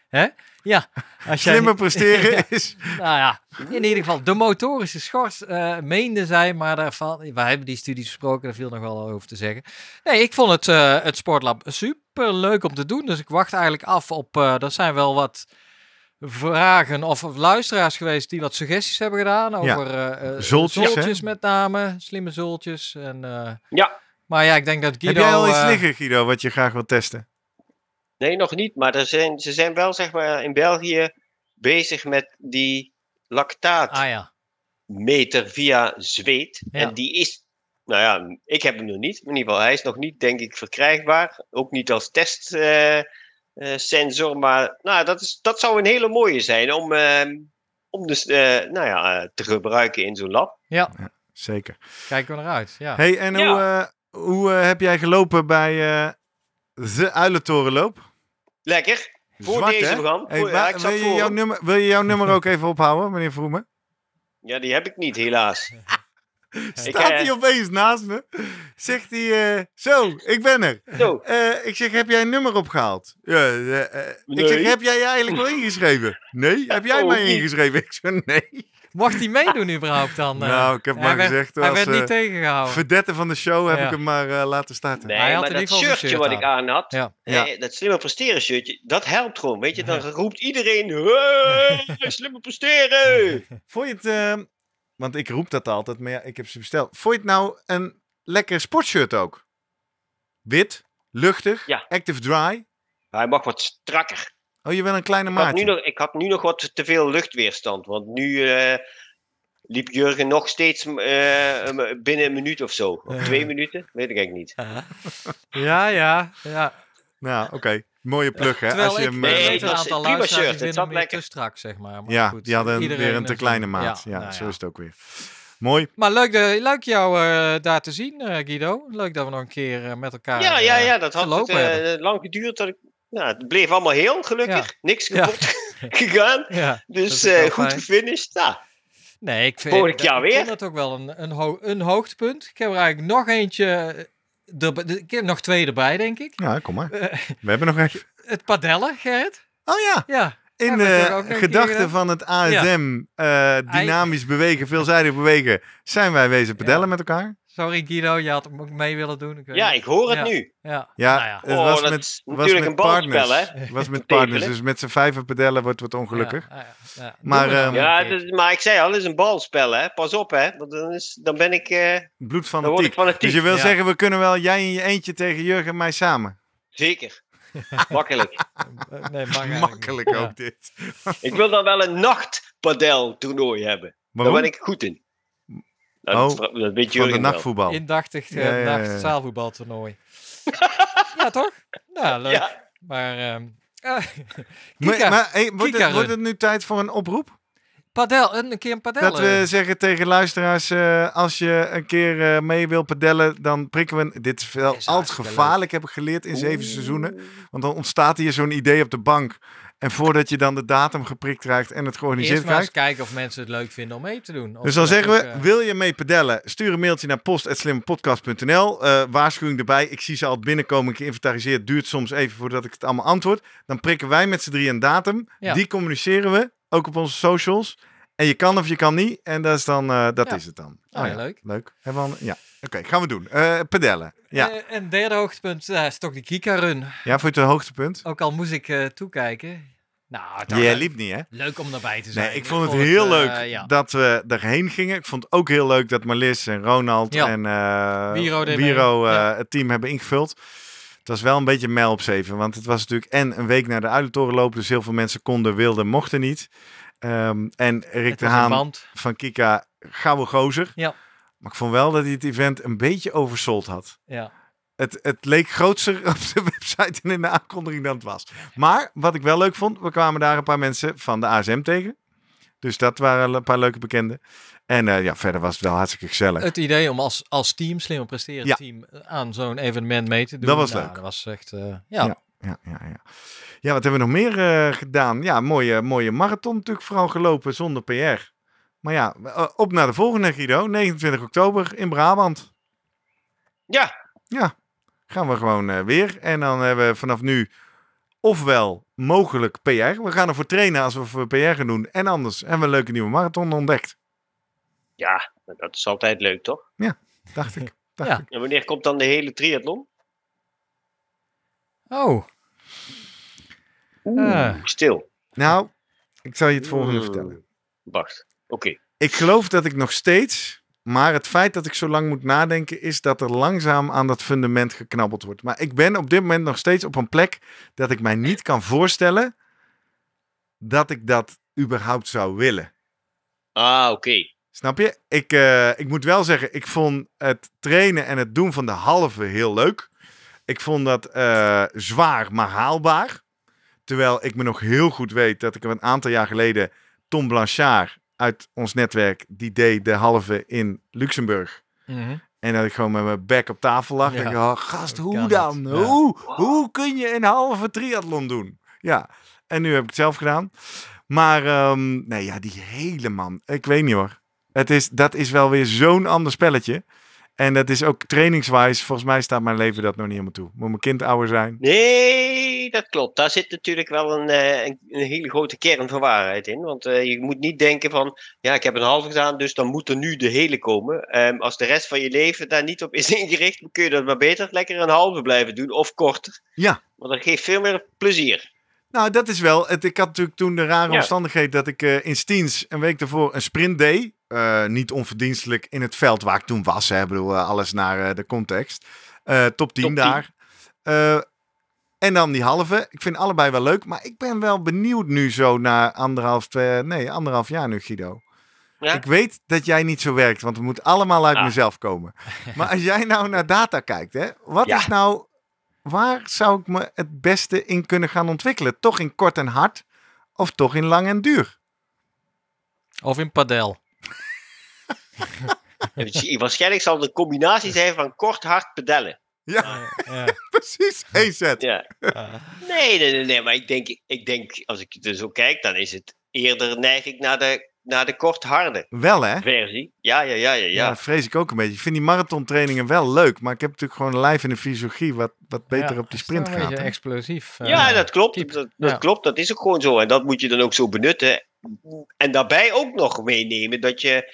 Ja, als jij- Slimmer presteren [laughs] is... nou ja, in ieder geval, de motorische schors eh meende zij, maar daarvan, we hebben die studies besproken, daar viel nog wel over te zeggen. Nee, ik vond het, eh, het sportlab super leuk om te doen, dus ik wacht eigenlijk af op, eh er zijn wel wat vragen of luisteraars geweest die wat suggesties hebben gedaan over eh, eh, Zultjes, hè? met name, slimme zultjes. En, eh, Ja. Maar ja, ik denk dat Heb Guido... jij al iets eh, liggen, Guido, wat je graag wilt testen? Nee, nog niet. Maar er zijn, ze zijn wel zeg maar, in België bezig met die lactaatmeter Ah ja, via zweet. Ja. En die is, nou ja, ik heb hem nog niet. In ieder geval, hij is nog niet, denk ik, verkrijgbaar. Ook niet als testsensor. maar nou, dat, is, dat zou een hele mooie zijn om, ehm, om dus, eh, nou ja, eh, te gebruiken in zo'n lab. ja. Zeker. Kijken we naar uit. Ja. hey, en Ja. hoe, eh, hoe eh, heb jij gelopen bij eh de Uilentorenloop? Lekker. Voor Zwart, deze begon. Hey, ja, wil, je jouw nummer, wil je jouw nummer ook even ophouden, meneer Vroemen? Ja, die heb ik niet, helaas. [laughs] Staat eh, hij opeens naast me? Zegt hij, zo, ik ben er. Zo, ik zeg, heb jij een nummer opgehaald? Ja, Ik zeg, heb jij je eigenlijk wel ingeschreven? Nee, heb jij Oh, mij niet. ingeschreven? Ik zeg, nee. Mocht hij meedoen überhaupt dan? [laughs] nou, ik heb hij maar werd- gezegd, Hij als werd niet eh, tegengehouden. verdette van de show heb Ja. ik hem maar eh, laten starten. nee, Hij had maar in ieder dat shirtje shirt wat ik aan. had, Ja. Ja. eh, dat slimme presteren shirtje, dat helpt gewoon. Weet je, dan roept iedereen, hey, [laughs] slimme presteren. Vond je het, eh, want ik roep dat altijd, maar ja, ik heb ze besteld. Vond je het nou een lekker sportshirt ook? Wit, luchtig, Ja. active dry. Hij mag wat strakker. Oh, je wil een kleine Ik had, maatje. nu nog, ik had nu nog wat te veel luchtweerstand, want nu eh, liep Jurgen nog steeds eh, binnen een minuut of zo. Of Ja. twee minuten, weet ik eigenlijk niet. Ja, ja, ja. Nou, oké. Mooie plug, hè? Terwijl Als je ik hem, Nee, eh, het een was aantal prima shirt, het zat lekker. te strak, zeg maar. maar ja, goed, die hadden weer een te kleine maat. Ja, nou zo ja. is het ook weer. Mooi. Maar leuk, de, leuk jou eh, daar te zien, eh, Guido. Leuk dat we nog een keer eh, met elkaar Ja, ja, eh, ja, dat had het, eh, lang geduurd. Dat ik, nou, het bleef allemaal heel, gelukkig. Niks Ja. kapot [laughs] gegaan. [laughs] Ja, dat Dus eh, goed fijn. gefinished. Nou, Nee, ik vind, Volgend jaar ik weer. vond het ook wel een, een, ho- een hoogtepunt. Ik heb er eigenlijk nog eentje, eh, er, ik heb nog twee erbij, denk ik. Ja, kom maar. Eh, We hebben nog even. [laughs] het padellen, Gerrit. Oh ja, Ja, in de nog een keer gedachte gedaan? van het ASM, eh, dynamisch bewegen, veelzijdig bewegen, zijn wij wezen pedellen Ja. met elkaar. Sorry Guido, je had hem ook mee willen doen. Ik ja, het. ik hoor het Ja. nu. Ja, Ja, nou ja. het Oh, was met, was natuurlijk met een balspel, partners. hè? [laughs] was met partners, dus met z'n vijven pedellen wordt wat ongelukkig. Ja. Maar, ehm, een Ja, dus, maar ik zei al, het is een balspel, hè. Pas op, hè. Want dan, is, dan ben ik... eh Bloed dan word ik fanatiek. Dus je wil Ja. zeggen, we kunnen wel jij in je eentje tegen Jurgen en mij samen. Zeker. [laughs] Makkelijk. Nee, Makkelijk niet. Ja. ook dit. ik wil dan wel een nachtpadel toernooi hebben. Waarom? Daar ben ik goed in. Nou, Oh, dat, dat weet Van de nachtvoetbal. Indachtig uh, Ja, ja, zaalvoetbaltoernooi. [laughs] ja, toch? Nou, leuk. Ja, Maar, ehm [laughs] eh, Maar, Kika, maar hey, wordt, het, wordt nu tijd voor een oproep? padel, een, keer een padel. Dat we eh, zeggen tegen luisteraars, eh, als je een keer eh, mee wil padellen, dan prikken we... Dit is wel altijd gevaarlijk, heb ik geleerd in zeven seizoenen. Want dan ontstaat hier zo'n idee op de bank. En voordat je dan de datum geprikt krijgt en het georganiseerd Eerst maar eens kijken of mensen het leuk vinden om mee te doen. Dus dan zeggen we, eh, wil je mee padellen? Stuur een mailtje naar post.slimmepodcast.nl. Eh waarschuwing erbij, ik zie ze al binnenkomen, ik geïnventariseerd. Duurt soms even voordat ik het allemaal antwoord. Dan prikken wij met z'n drie een datum. Ja. Die communiceren we, ook op onze socials. En je kan of je kan niet. En dat is, dan, eh, dat Ja. is het dan. Ah, ja, leuk. Leuk. Hebben we al- ja. Oké, gaan we doen. Eh padellen. Ja. eh, en derde hoogtepunt is toch die Kika-run. ja, vond je het een hoogtepunt? Ook al moest ik toekijken. Nou, Jij liep niet, hè? leuk om erbij te zijn. Nee, ik vond het Voor heel leuk ja. dat we erheen gingen. Ik vond het ook heel leuk dat Marlis en Ronald Ja. en Ja. het team hebben ingevuld. Het was wel een beetje mijl op zeven, want het was natuurlijk en een week naar de Uilentoren lopen, dus heel veel mensen konden, wilden, mochten niet. Ehm, en Rick de Haan van Kika, gouden gozer. Ja. Maar ik vond wel dat hij het event een beetje oversold had. Ja. Het, het leek grootser [laughs] op de website en in de aankondiging dan het was. Maar wat ik wel leuk vond, we kwamen daar een paar mensen van de ASM tegen. Dus dat waren een paar leuke bekenden. En eh, ja, verder was het wel hartstikke gezellig. Het idee om als, als team, slimmer presteren Ja. team, eh, aan zo'n evenement mee te doen. Dat was nou, leuk. Dat was echt, eh, ja. Ja. Ja, ja, ja. ja, wat hebben we nog meer eh, gedaan? Ja, mooie, mooie marathon natuurlijk vooral gelopen zonder PR. Maar ja, eh, op naar de volgende Guido, 29 oktober in Brabant. ja, Ja, gaan we gewoon eh, weer. En dan hebben we vanaf nu ofwel mogelijk PR. We gaan ervoor trainen als we voor PR gaan doen. En anders hebben we een leuke nieuwe marathon ontdekt. ja, dat is altijd leuk, toch? Dacht ik. Dacht Ja. ik. En wanneer komt dan de hele triathlon? Oh, Ah. Stil. Nou, ik zal je het volgende Mm. vertellen. Wacht. Oké. Ik geloof dat ik nog steeds, maar het feit dat ik zo lang moet nadenken, is dat er langzaam aan dat fundament geknabbeld wordt. Maar ik ben op dit moment nog steeds op een plek dat ik mij niet kan voorstellen dat ik dat überhaupt zou willen. Ah, oké. Snap je? Ik, eh, ik moet wel zeggen, ik vond het trainen en het doen van de halve heel leuk. Ik vond dat eh, zwaar, maar haalbaar. Terwijl ik me nog heel goed weet dat ik een aantal jaar geleden Tom Blanchard uit ons netwerk, die deed de halve in Luxemburg. Mhm. En dat ik gewoon met mijn bek op tafel lag. Ja. En ik dacht, oh, gast, hoe dan? Ja. Hoe, hoe kun je een halve triathlon doen? Ja, en nu heb ik het zelf gedaan. Maar ehm, nee, ja, die hele man. Ik weet niet hoor. Het is, dat is wel weer zo'n ander spelletje. En dat is ook trainingswise. Volgens mij staat mijn leven dat nog niet helemaal toe. Moet mijn kind ouder zijn. Nee, dat klopt. Daar zit natuurlijk wel een, eh, een, een hele grote kern van waarheid in. Want eh, je moet niet denken van, ja, ik heb een halve gedaan, dus dan moet er nu de hele komen. Ehm, als de rest van je leven daar niet op is [laughs] ingericht, dan kun je dat maar beter lekker een halve blijven doen of korter. Ja. Want dat geeft veel meer plezier. Nou, dat is wel. Het, ik had natuurlijk toen de rare Ja. omstandigheid dat ik eh, in Stiens een week daarvoor een sprint deed. Eh, niet onverdienstelijk in het veld waar ik toen was. Hè. Ik bedoel, eh, alles naar eh, de context. Eh, top 10 Top 10. daar. Eh, en dan die halve. Ik vind allebei wel leuk. Maar ik ben wel benieuwd nu zo na anderhalf, twee, nee, anderhalf jaar nu, Guido. Ja? Ik weet dat jij niet zo werkt, want het moet allemaal uit Ah. mezelf komen. [laughs] Maar als jij nou naar data kijkt, hè, wat Ja. is nou, waar zou ik me het beste in kunnen gaan ontwikkelen? Toch in kort en hard of toch in lang en duur? Of in padel. [laughs] Waarschijnlijk zal het een combinatie zijn van kort hard pedellen. Ja, Ja. [laughs] precies. Eén set. Ja. Nee, nee, nee, nee, maar ik denk, ik denk, als ik er zo kijk, dan is het eerder neig ik naar de, naar de kort harde Wel hè? versie. Ja, ja, ja, ja, Ja, ja. dat vrees ik ook een beetje. Ik vind die marathontrainingen wel leuk, maar ik heb natuurlijk gewoon een lijf en een fysiologie wat, wat beter Ja, op die sprint een gaat. beetje hè? explosief. eh, Ja, dat klopt. Dat, dat Ja. klopt. Dat is ook gewoon zo. En dat moet je dan ook zo benutten. En daarbij ook nog meenemen dat je,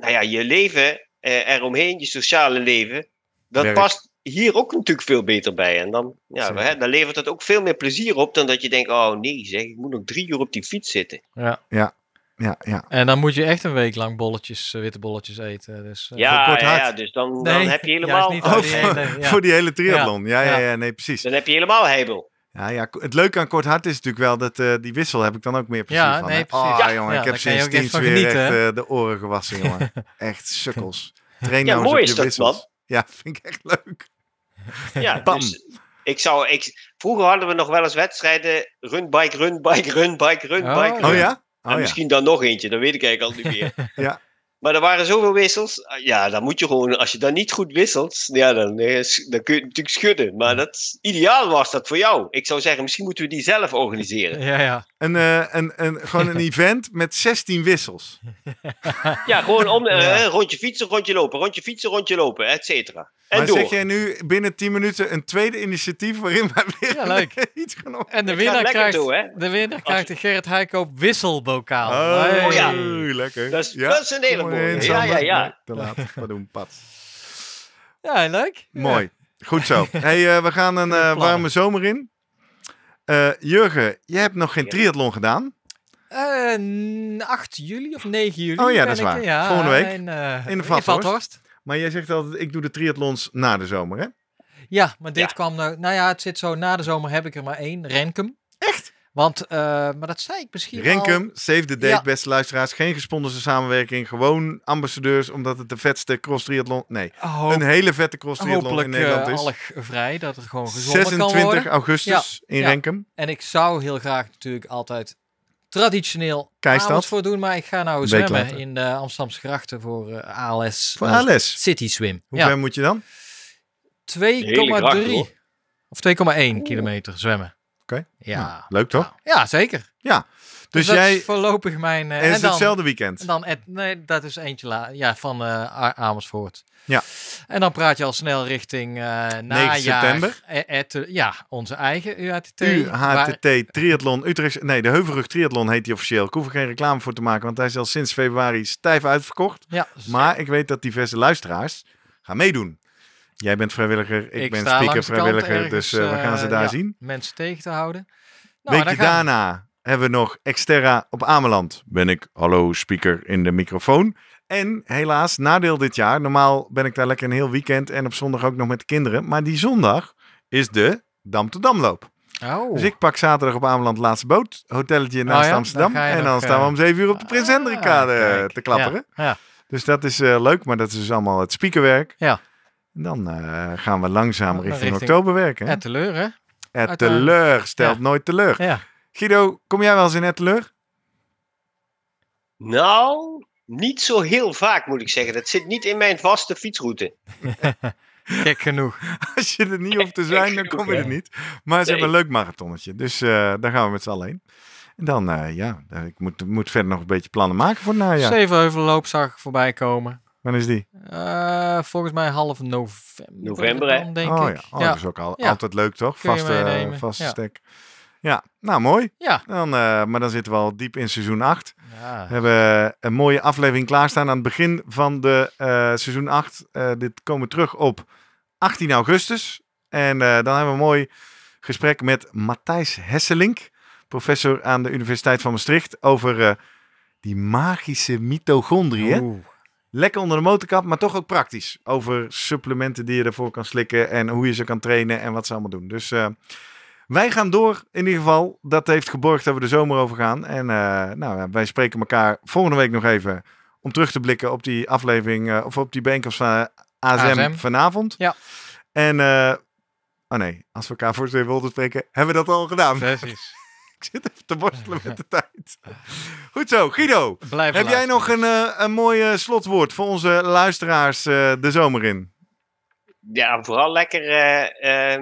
nou ja, je leven eh, eromheen, je sociale leven, dat Werk. past hier ook natuurlijk veel beter bij. En dan, ja, hè, dan levert het ook veel meer plezier op dan dat je denkt, oh nee zeg, ik moet nog drie uur op die fiets zitten. Ja. Ja, ja. En dan moet je echt een week lang bolletjes, eh, witte bolletjes eten. Dus, eh, Ja, kort ja, ja, dus dan, Nee, dan heb je helemaal, niet. Oh, Oh, die [laughs] voor, hele- ja. voor die hele triathlon. Ja, ja, ja, Ja. nee, precies. dan heb je helemaal heibel. Ja, ja, het leuke aan kort hard is natuurlijk wel dat eh, die wissel heb ik dan ook meer plezier Ja, van. nee, precies. Oh, Ja, jongen, ja, ik heb van weer genieten, echt eh, de oren gewassen, jongen. [laughs] echt sukkels. [laughs] Train Ja, nou mooi is dat, wissels. man. Ja, [laughs] vind ik echt leuk. Ja, Bam. dus ik zou, ik, vroeger hadden we nog wel eens wedstrijden, run, bike, run, bike, run, bike, run, Oh, bike. Ja. Oh ja? En Oh ja. misschien dan nog eentje, dat weet ik eigenlijk al niet meer. Ja. Maar er waren zoveel wissels. Ah, Ja, dan moet je gewoon, als je dan niet goed wisselt, ja, dan, eh, dan kun je het natuurlijk schudden. Maar dat, ideaal was dat voor jou. Ik zou zeggen, misschien moeten we die zelf organiseren. Ja, ja. Een, eh, een, een, gewoon een [laughs] event met 16 wissels. [laughs] Ja, gewoon om, Ja. rondje fietsen, rondje lopen, rondje fietsen, rondje lopen, et cetera. En maar door. zeg jij nu binnen 10 minuten een tweede initiatief waarin wij weer Ja, leuk. [laughs] iets gaan op... En de winnaar krijgt, toe, hè? de winnaar krijgt de Gerrit Heikoop wisselbokaal. Oh, Hey. ja. lekker. Dat is- dat is een hele mooie. Ja, ja, ja. Nee, te laat. Wat doen, pad. Ja, leuk. Mooi. Goed zo. [laughs] Hey, eh, we gaan een eh, warme zomer in. Eh, Jurgen, je hebt nog geen Ja. triathlon gedaan. Eh, n- 8 juli of 9 juli. Oh ja, dat is ik, waar. Ja, Volgende week. In, In de Vathorst. Maar jij zegt altijd, ik doe de triathlons na de zomer, hè? Ja, maar dit Ja. kwam nou... Nou ja, het zit zo, na de zomer heb ik er maar één. Renkum. Echt? Want, eh, maar dat zei ik misschien al- Renkum, save the date, Ja. beste luisteraars. Geen gesponsorde samenwerking. Gewoon ambassadeurs, omdat het de vetste cross triathlon... Nee, Hoop- een hele vette cross triathlon hopelijk in Nederland eh, is. algvrij, dat het gewoon gezonder kan 26 worden. augustus in. Renkum. En ik zou heel graag natuurlijk altijd traditioneel Keistad. Amersfoort doen, maar ik ga nou zwemmen later. in de Amsterdamse grachten voor eh, ALS. Voor eh, ALS. City Swim. Hoe ja, ver moet je dan? hele gracht, 2,3 hoor. of 2,1 kilometer zwemmen. Oké. Ja. Nou, leuk toch? Ja, zeker. Ja. Dus, dat jij... is voorlopig mijn... eh, en is dan, hetzelfde weekend. en dan Ed- nee, dat is eentje la, ja, van eh, Amersfoort. Ja. En dan praat je al snel richting eh najaar. september. Ed- ja, onze eigen UHTT. waar- UHTT Triathlon Utrecht. Nee, de Heuvelrug Triathlon heet die officieel. Ik hoef er geen reclame voor te maken, want hij is al sinds februari stijf uitverkocht. Ja, Maar ik weet dat diverse luisteraars gaan meedoen. Jij bent vrijwilliger, ik, ben speaker vrijwilliger, ergens, dus we gaan ze daar ja, zien. Mensen tegen te houden. Nou, Weekje daarna hebben we nog Exterra op Ameland. Ben ik, hallo speaker in de microfoon. En helaas, nadeel dit jaar. Normaal ben ik daar lekker een heel weekend en op zondag ook nog met de kinderen. Maar die zondag is de Dam te Damloop. Oh. Dus ik pak zaterdag op Ameland de laatste boot. Hotelletje naast ja, Amsterdam. dan En dan nog, staan we eh, om zeven uur op de Prins Ah, Hendrikade te klapperen. Ja, ja. Dus dat is eh, leuk, maar dat is dus allemaal het speakerwerk. Ja. En dan eh, gaan we langzaam richting, richting- oktober werken. hè? Etteleur, hè? Het teleur stelt nooit teleur. Ja. Guido, kom jij wel eens in het teleur? Nou, niet zo heel vaak moet ik zeggen. Dat zit niet in mijn vaste fietsroute. [laughs] Gek genoeg. Als je er niet hoeft te zijn, dan kom je er niet. Maar ze Nee. hebben een leuk marathonnetje. Dus eh, daar gaan we met z'n allen heen. En dan, eh, ja, eh, ik moet, moet verder nog een beetje plannen maken voor het najaar. Zevenheuvelloop zag ik voorbij komen. Wanneer is die? Eh, volgens mij half november. November, hè? denk oh ik. ja, oh, ja. dat is ook al, Ja. altijd leuk, toch? Kun Vaste, vaste ja. stek. Ja, nou mooi. Ja. Dan, eh, maar dan zitten we al diep in seizoen 8. Ja. We hebben een mooie aflevering klaarstaan aan het begin van de eh, seizoen 8. Eh, dit komen we terug op 18 augustus. En eh, dan hebben we een mooi gesprek met Matthijs Hesselink, professor aan de Universiteit van Maastricht, over eh, die magische mitochondriën. Lekker onder de motorkap, maar toch ook praktisch. Over supplementen die je ervoor kan slikken en hoe je ze kan trainen en wat ze allemaal doen. Dus eh, wij gaan door in ieder geval. Dat heeft geborgd dat we de zomer over gaan. En eh, nou, wij spreken elkaar volgende week nog even om terug te blikken op die aflevering eh, of op die bijeenkomst van ASM, ASM. vanavond. Ja. En, eh, oh nee, als we elkaar voor twee wilden spreken, hebben we dat al gedaan. Precies. [laughs] Ik zit even te worstelen met de tijd. Goed zo, Guido. Blijf Heb jij nog een, eh, een mooi eh, slotwoord voor onze luisteraars eh, de zomer in? Ja, vooral lekker eh, eh,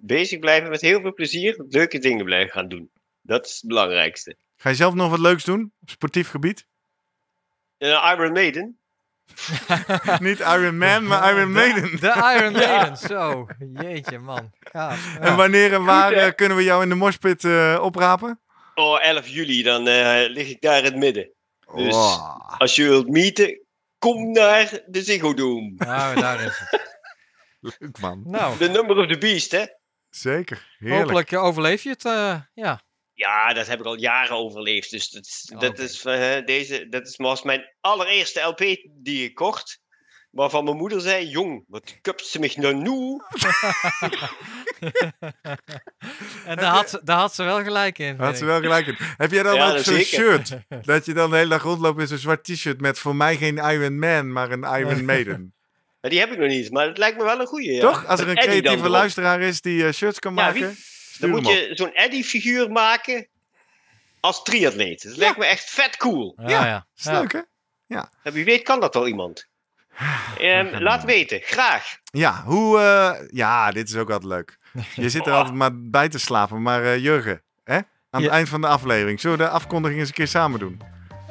bezig blijven met heel veel plezier. Leuke dingen blijven gaan doen. Dat is het belangrijkste. Ga je zelf nog wat leuks doen op sportief gebied? Eh, Iron Maiden. [laughs] Niet Iron Man, maar Iron Maiden. De Iron Maiden, zo. Jeetje, man. Ja. En wanneer en waar eh, kunnen we jou in de moshpit eh, oprapen? Oh, 11 juli, dan eh, lig ik daar in het midden. Dus-. Als je wilt meeten, kom naar de Ziggo Dome. Nou, daar is het. Leuk man. Nou, The number of the beast, hè? Zeker. Heerlijk. hopelijk eh, overleef je het. eh, ja. Ja, dat heb ik al jaren overleefd. Dus dat, is- Oh, dat, is, eh, deze, dat is, was mijn allereerste LP die ik kocht. Waarvan mijn moeder zei: Jong, wat kupt ze mich nou nu? [laughs] En daar had, ze- daar had ze wel gelijk in. Had ze wel gelijk in. Heb jij dan Ja, ook zo'n shirt? [laughs] Dat je dan de hele dag rondloopt in zo'n zwart t-shirt met voor mij geen Iron Man, maar een Iron Maiden. Maar die heb ik nog niet, maar het lijkt me wel een goeie. Ja. Toch? Als er een Eddie creatieve luisteraar is die eh, shirts kan Ja, maken, wie- Dan moet je zo'n Eddie-figuur maken als triatleet. Dat lijkt me echt vet cool. Ja, Ja, ja. Is Ja. leuk, hè? En wie weet kan dat wel iemand. [sighs] Ehm, laat weten, graag. Ja, hoe... eh, ja, dit is ook altijd leuk. Je zit er altijd maar bij te slapen. Maar eh, Jurgen, hè? aan het Ja. eind van de aflevering, zullen we de afkondiging eens een keer samen doen?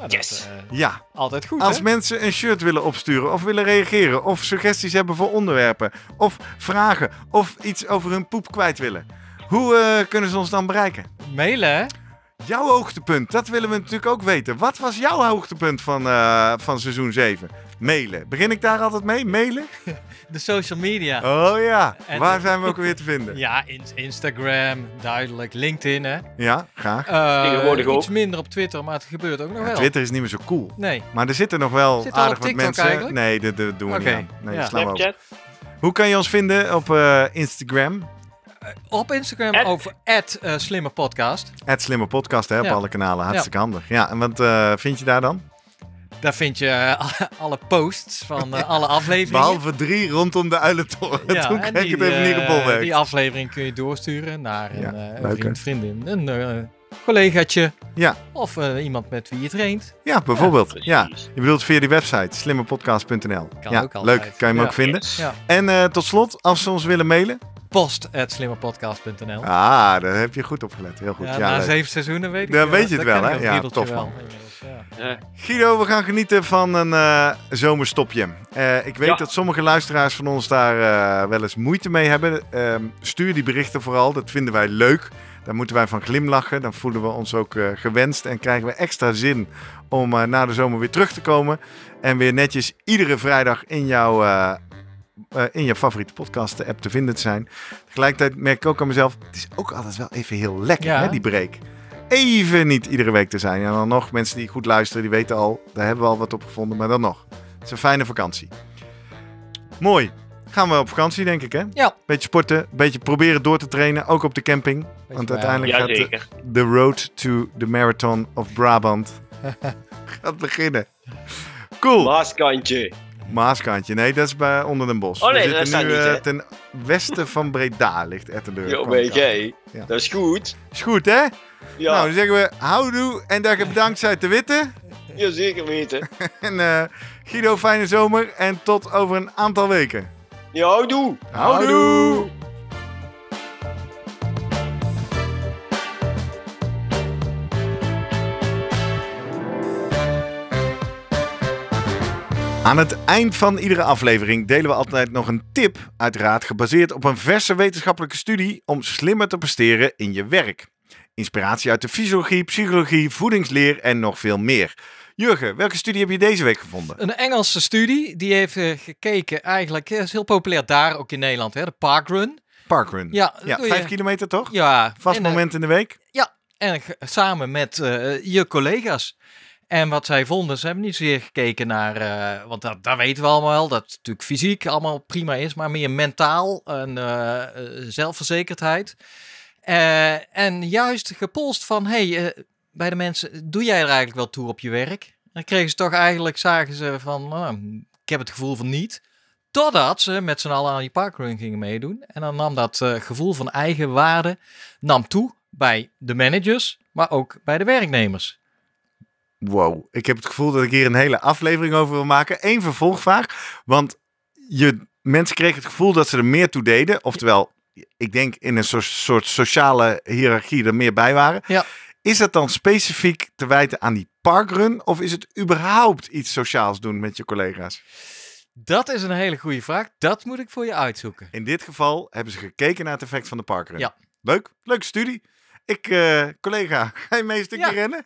Ja, dat, Yes. eh, Ja, altijd goed, als hè? mensen een shirt willen opsturen of willen reageren... of suggesties hebben voor onderwerpen of vragen... of iets over hun poep kwijt willen... hoe eh, kunnen ze ons dan bereiken? Mailen, hè? Jouw hoogtepunt, dat willen we natuurlijk ook weten. Wat was jouw hoogtepunt van, eh, van seizoen 7? Mailen. Begin ik daar altijd mee? Mailen? [laughs] De social media. Oh ja, En- waar zijn we ook weer te vinden? [laughs] Ja, in- Instagram, duidelijk. LinkedIn, hè? Ja, graag. Eh, Tegenwoordig ook. Iets minder op Twitter, maar het gebeurt ook nog wel. Twitter is niet meer zo cool. Nee. Maar er zitten nog wel Zit aardig wat mensen. eigenlijk? Nee, dat, dat doen we Oké, niet aan. Nee, ja. dat slaan we over. Snapchat. Hoe kan je ons vinden op eh, Instagram? Op Instagram At- over at, eh, slimme podcast. Slimme Podcast, hè, op Ja. alle kanalen. Hartstikke handig. Ja, en wat eh, vind je daar dan? Daar vind je eh, [laughs] alle posts van eh, alle afleveringen. Behalve drie rondom de uilentoren. Toen en kreeg ik het even niet eh, gebolwerkt. Die aflevering kun je doorsturen naar een, Ja, eh, vriend, vriendin, een eh, collegaatje. Ja. Of eh, iemand met wie je traint. Ja, bijvoorbeeld. Ja. Je bedoelt via die website, slimmepodcast.nl. Kan ja, ook altijd. leuk. Kan je hem Ja. ook vinden. Ja. En eh, tot slot, als ze ons willen mailen. Post at slimmepodcast.nl. Ah, daar heb je goed op gelet. Heel goed. Ja, Ja, na leuk. zeven seizoenen weet ik Dan weet je het wel, hè? Ja, tof, wel man. ja. Ja. Guido, we gaan genieten van een eh, zomerstopje. Eh, ik weet Ja. dat sommige luisteraars van ons daar eh, wel eens moeite mee hebben. Ehm, stuur die berichten vooral, dat vinden wij leuk. Daar moeten wij van glimlachen. Dan voelen we ons ook eh, gewenst en krijgen we extra zin om na de zomer weer terug te komen. En weer netjes iedere vrijdag in jouw, eh, in je favoriete podcast-app te vinden te zijn. Tegelijkertijd merk ik ook aan mezelf, het is ook altijd wel even heel lekker, Ja. hè, die break. Even niet iedere week te zijn. En dan nog, mensen die goed luisteren, die weten al, daar hebben we al wat op gevonden. Maar dan nog, het is een fijne vakantie. Mooi. Gaan we op vakantie, denk ik, hè? Ja. Beetje sporten, beetje proberen door te trainen, ook op de camping. Beetje Want uiteindelijk gaat de, Jazeker. de road to the marathon of Brabant [laughs] gaat beginnen. Cool. Maaskantje. Maaskantje. Nee, dat is bij onder den bos. Oh nee, We dat zitten nu niet, eh, ten westen van Breda ligt ik weet jij. Ja. Dat is goed. Is goed, hè? Ja. Nou, dan zeggen we houdoe en dag bedankt uit de Witte. Ja, zeker weten. [laughs] En eh, Guido, fijne zomer en tot over een aantal weken. Ja, doe. Houdoe! Aan het eind van iedere aflevering delen we altijd nog een tip, uiteraard gebaseerd op een verse wetenschappelijke studie om slimmer te presteren in je werk. Inspiratie uit de fysiologie, psychologie, voedingsleer en nog veel meer. Jurgen, welke studie heb je deze week gevonden? Een Engelse studie, die heeft eh, gekeken eigenlijk, eh, is heel populair daar ook in Nederland, hè, de Parkrun. Parkrun. Ja, ja je- vijf kilometer toch? Ja, Vast en, eh, moment in de week? En ge- samen met je collega's. En wat zij vonden, ze hebben niet zozeer gekeken naar, eh, want dat, dat weten we allemaal wel, dat het natuurlijk fysiek allemaal prima is, maar meer mentaal en eh, eh, zelfverzekerdheid. En juist gepolst van, hey, bij de mensen, doe jij er eigenlijk wel toe op je werk? Dan kregen ze toch eigenlijk, zagen ze van, nou, ik heb het gevoel van niet. Totdat ze met z'n allen aan die parkrun gingen meedoen. En dan nam dat gevoel van eigen waarde nam toe bij de managers, maar ook bij de werknemers. Wow, ik heb het gevoel dat ik hier een hele aflevering over wil maken. Eén vervolgvraag, want je, mensen kregen het gevoel dat ze er meer toe deden. Oftewel, ik denk in een soort, soort sociale hiërarchie er meer bij waren. Ja. Is dat dan specifiek te wijten aan die parkrun? Of is het überhaupt iets sociaals doen met je collega's? Dat is een hele goede vraag. Dat moet ik voor je uitzoeken. In dit geval hebben ze gekeken naar het effect van de parkrun. Ja. Leuk, leuke studie. Ik, eh, collega, [laughs] ga je mee een stukje Ja. rennen?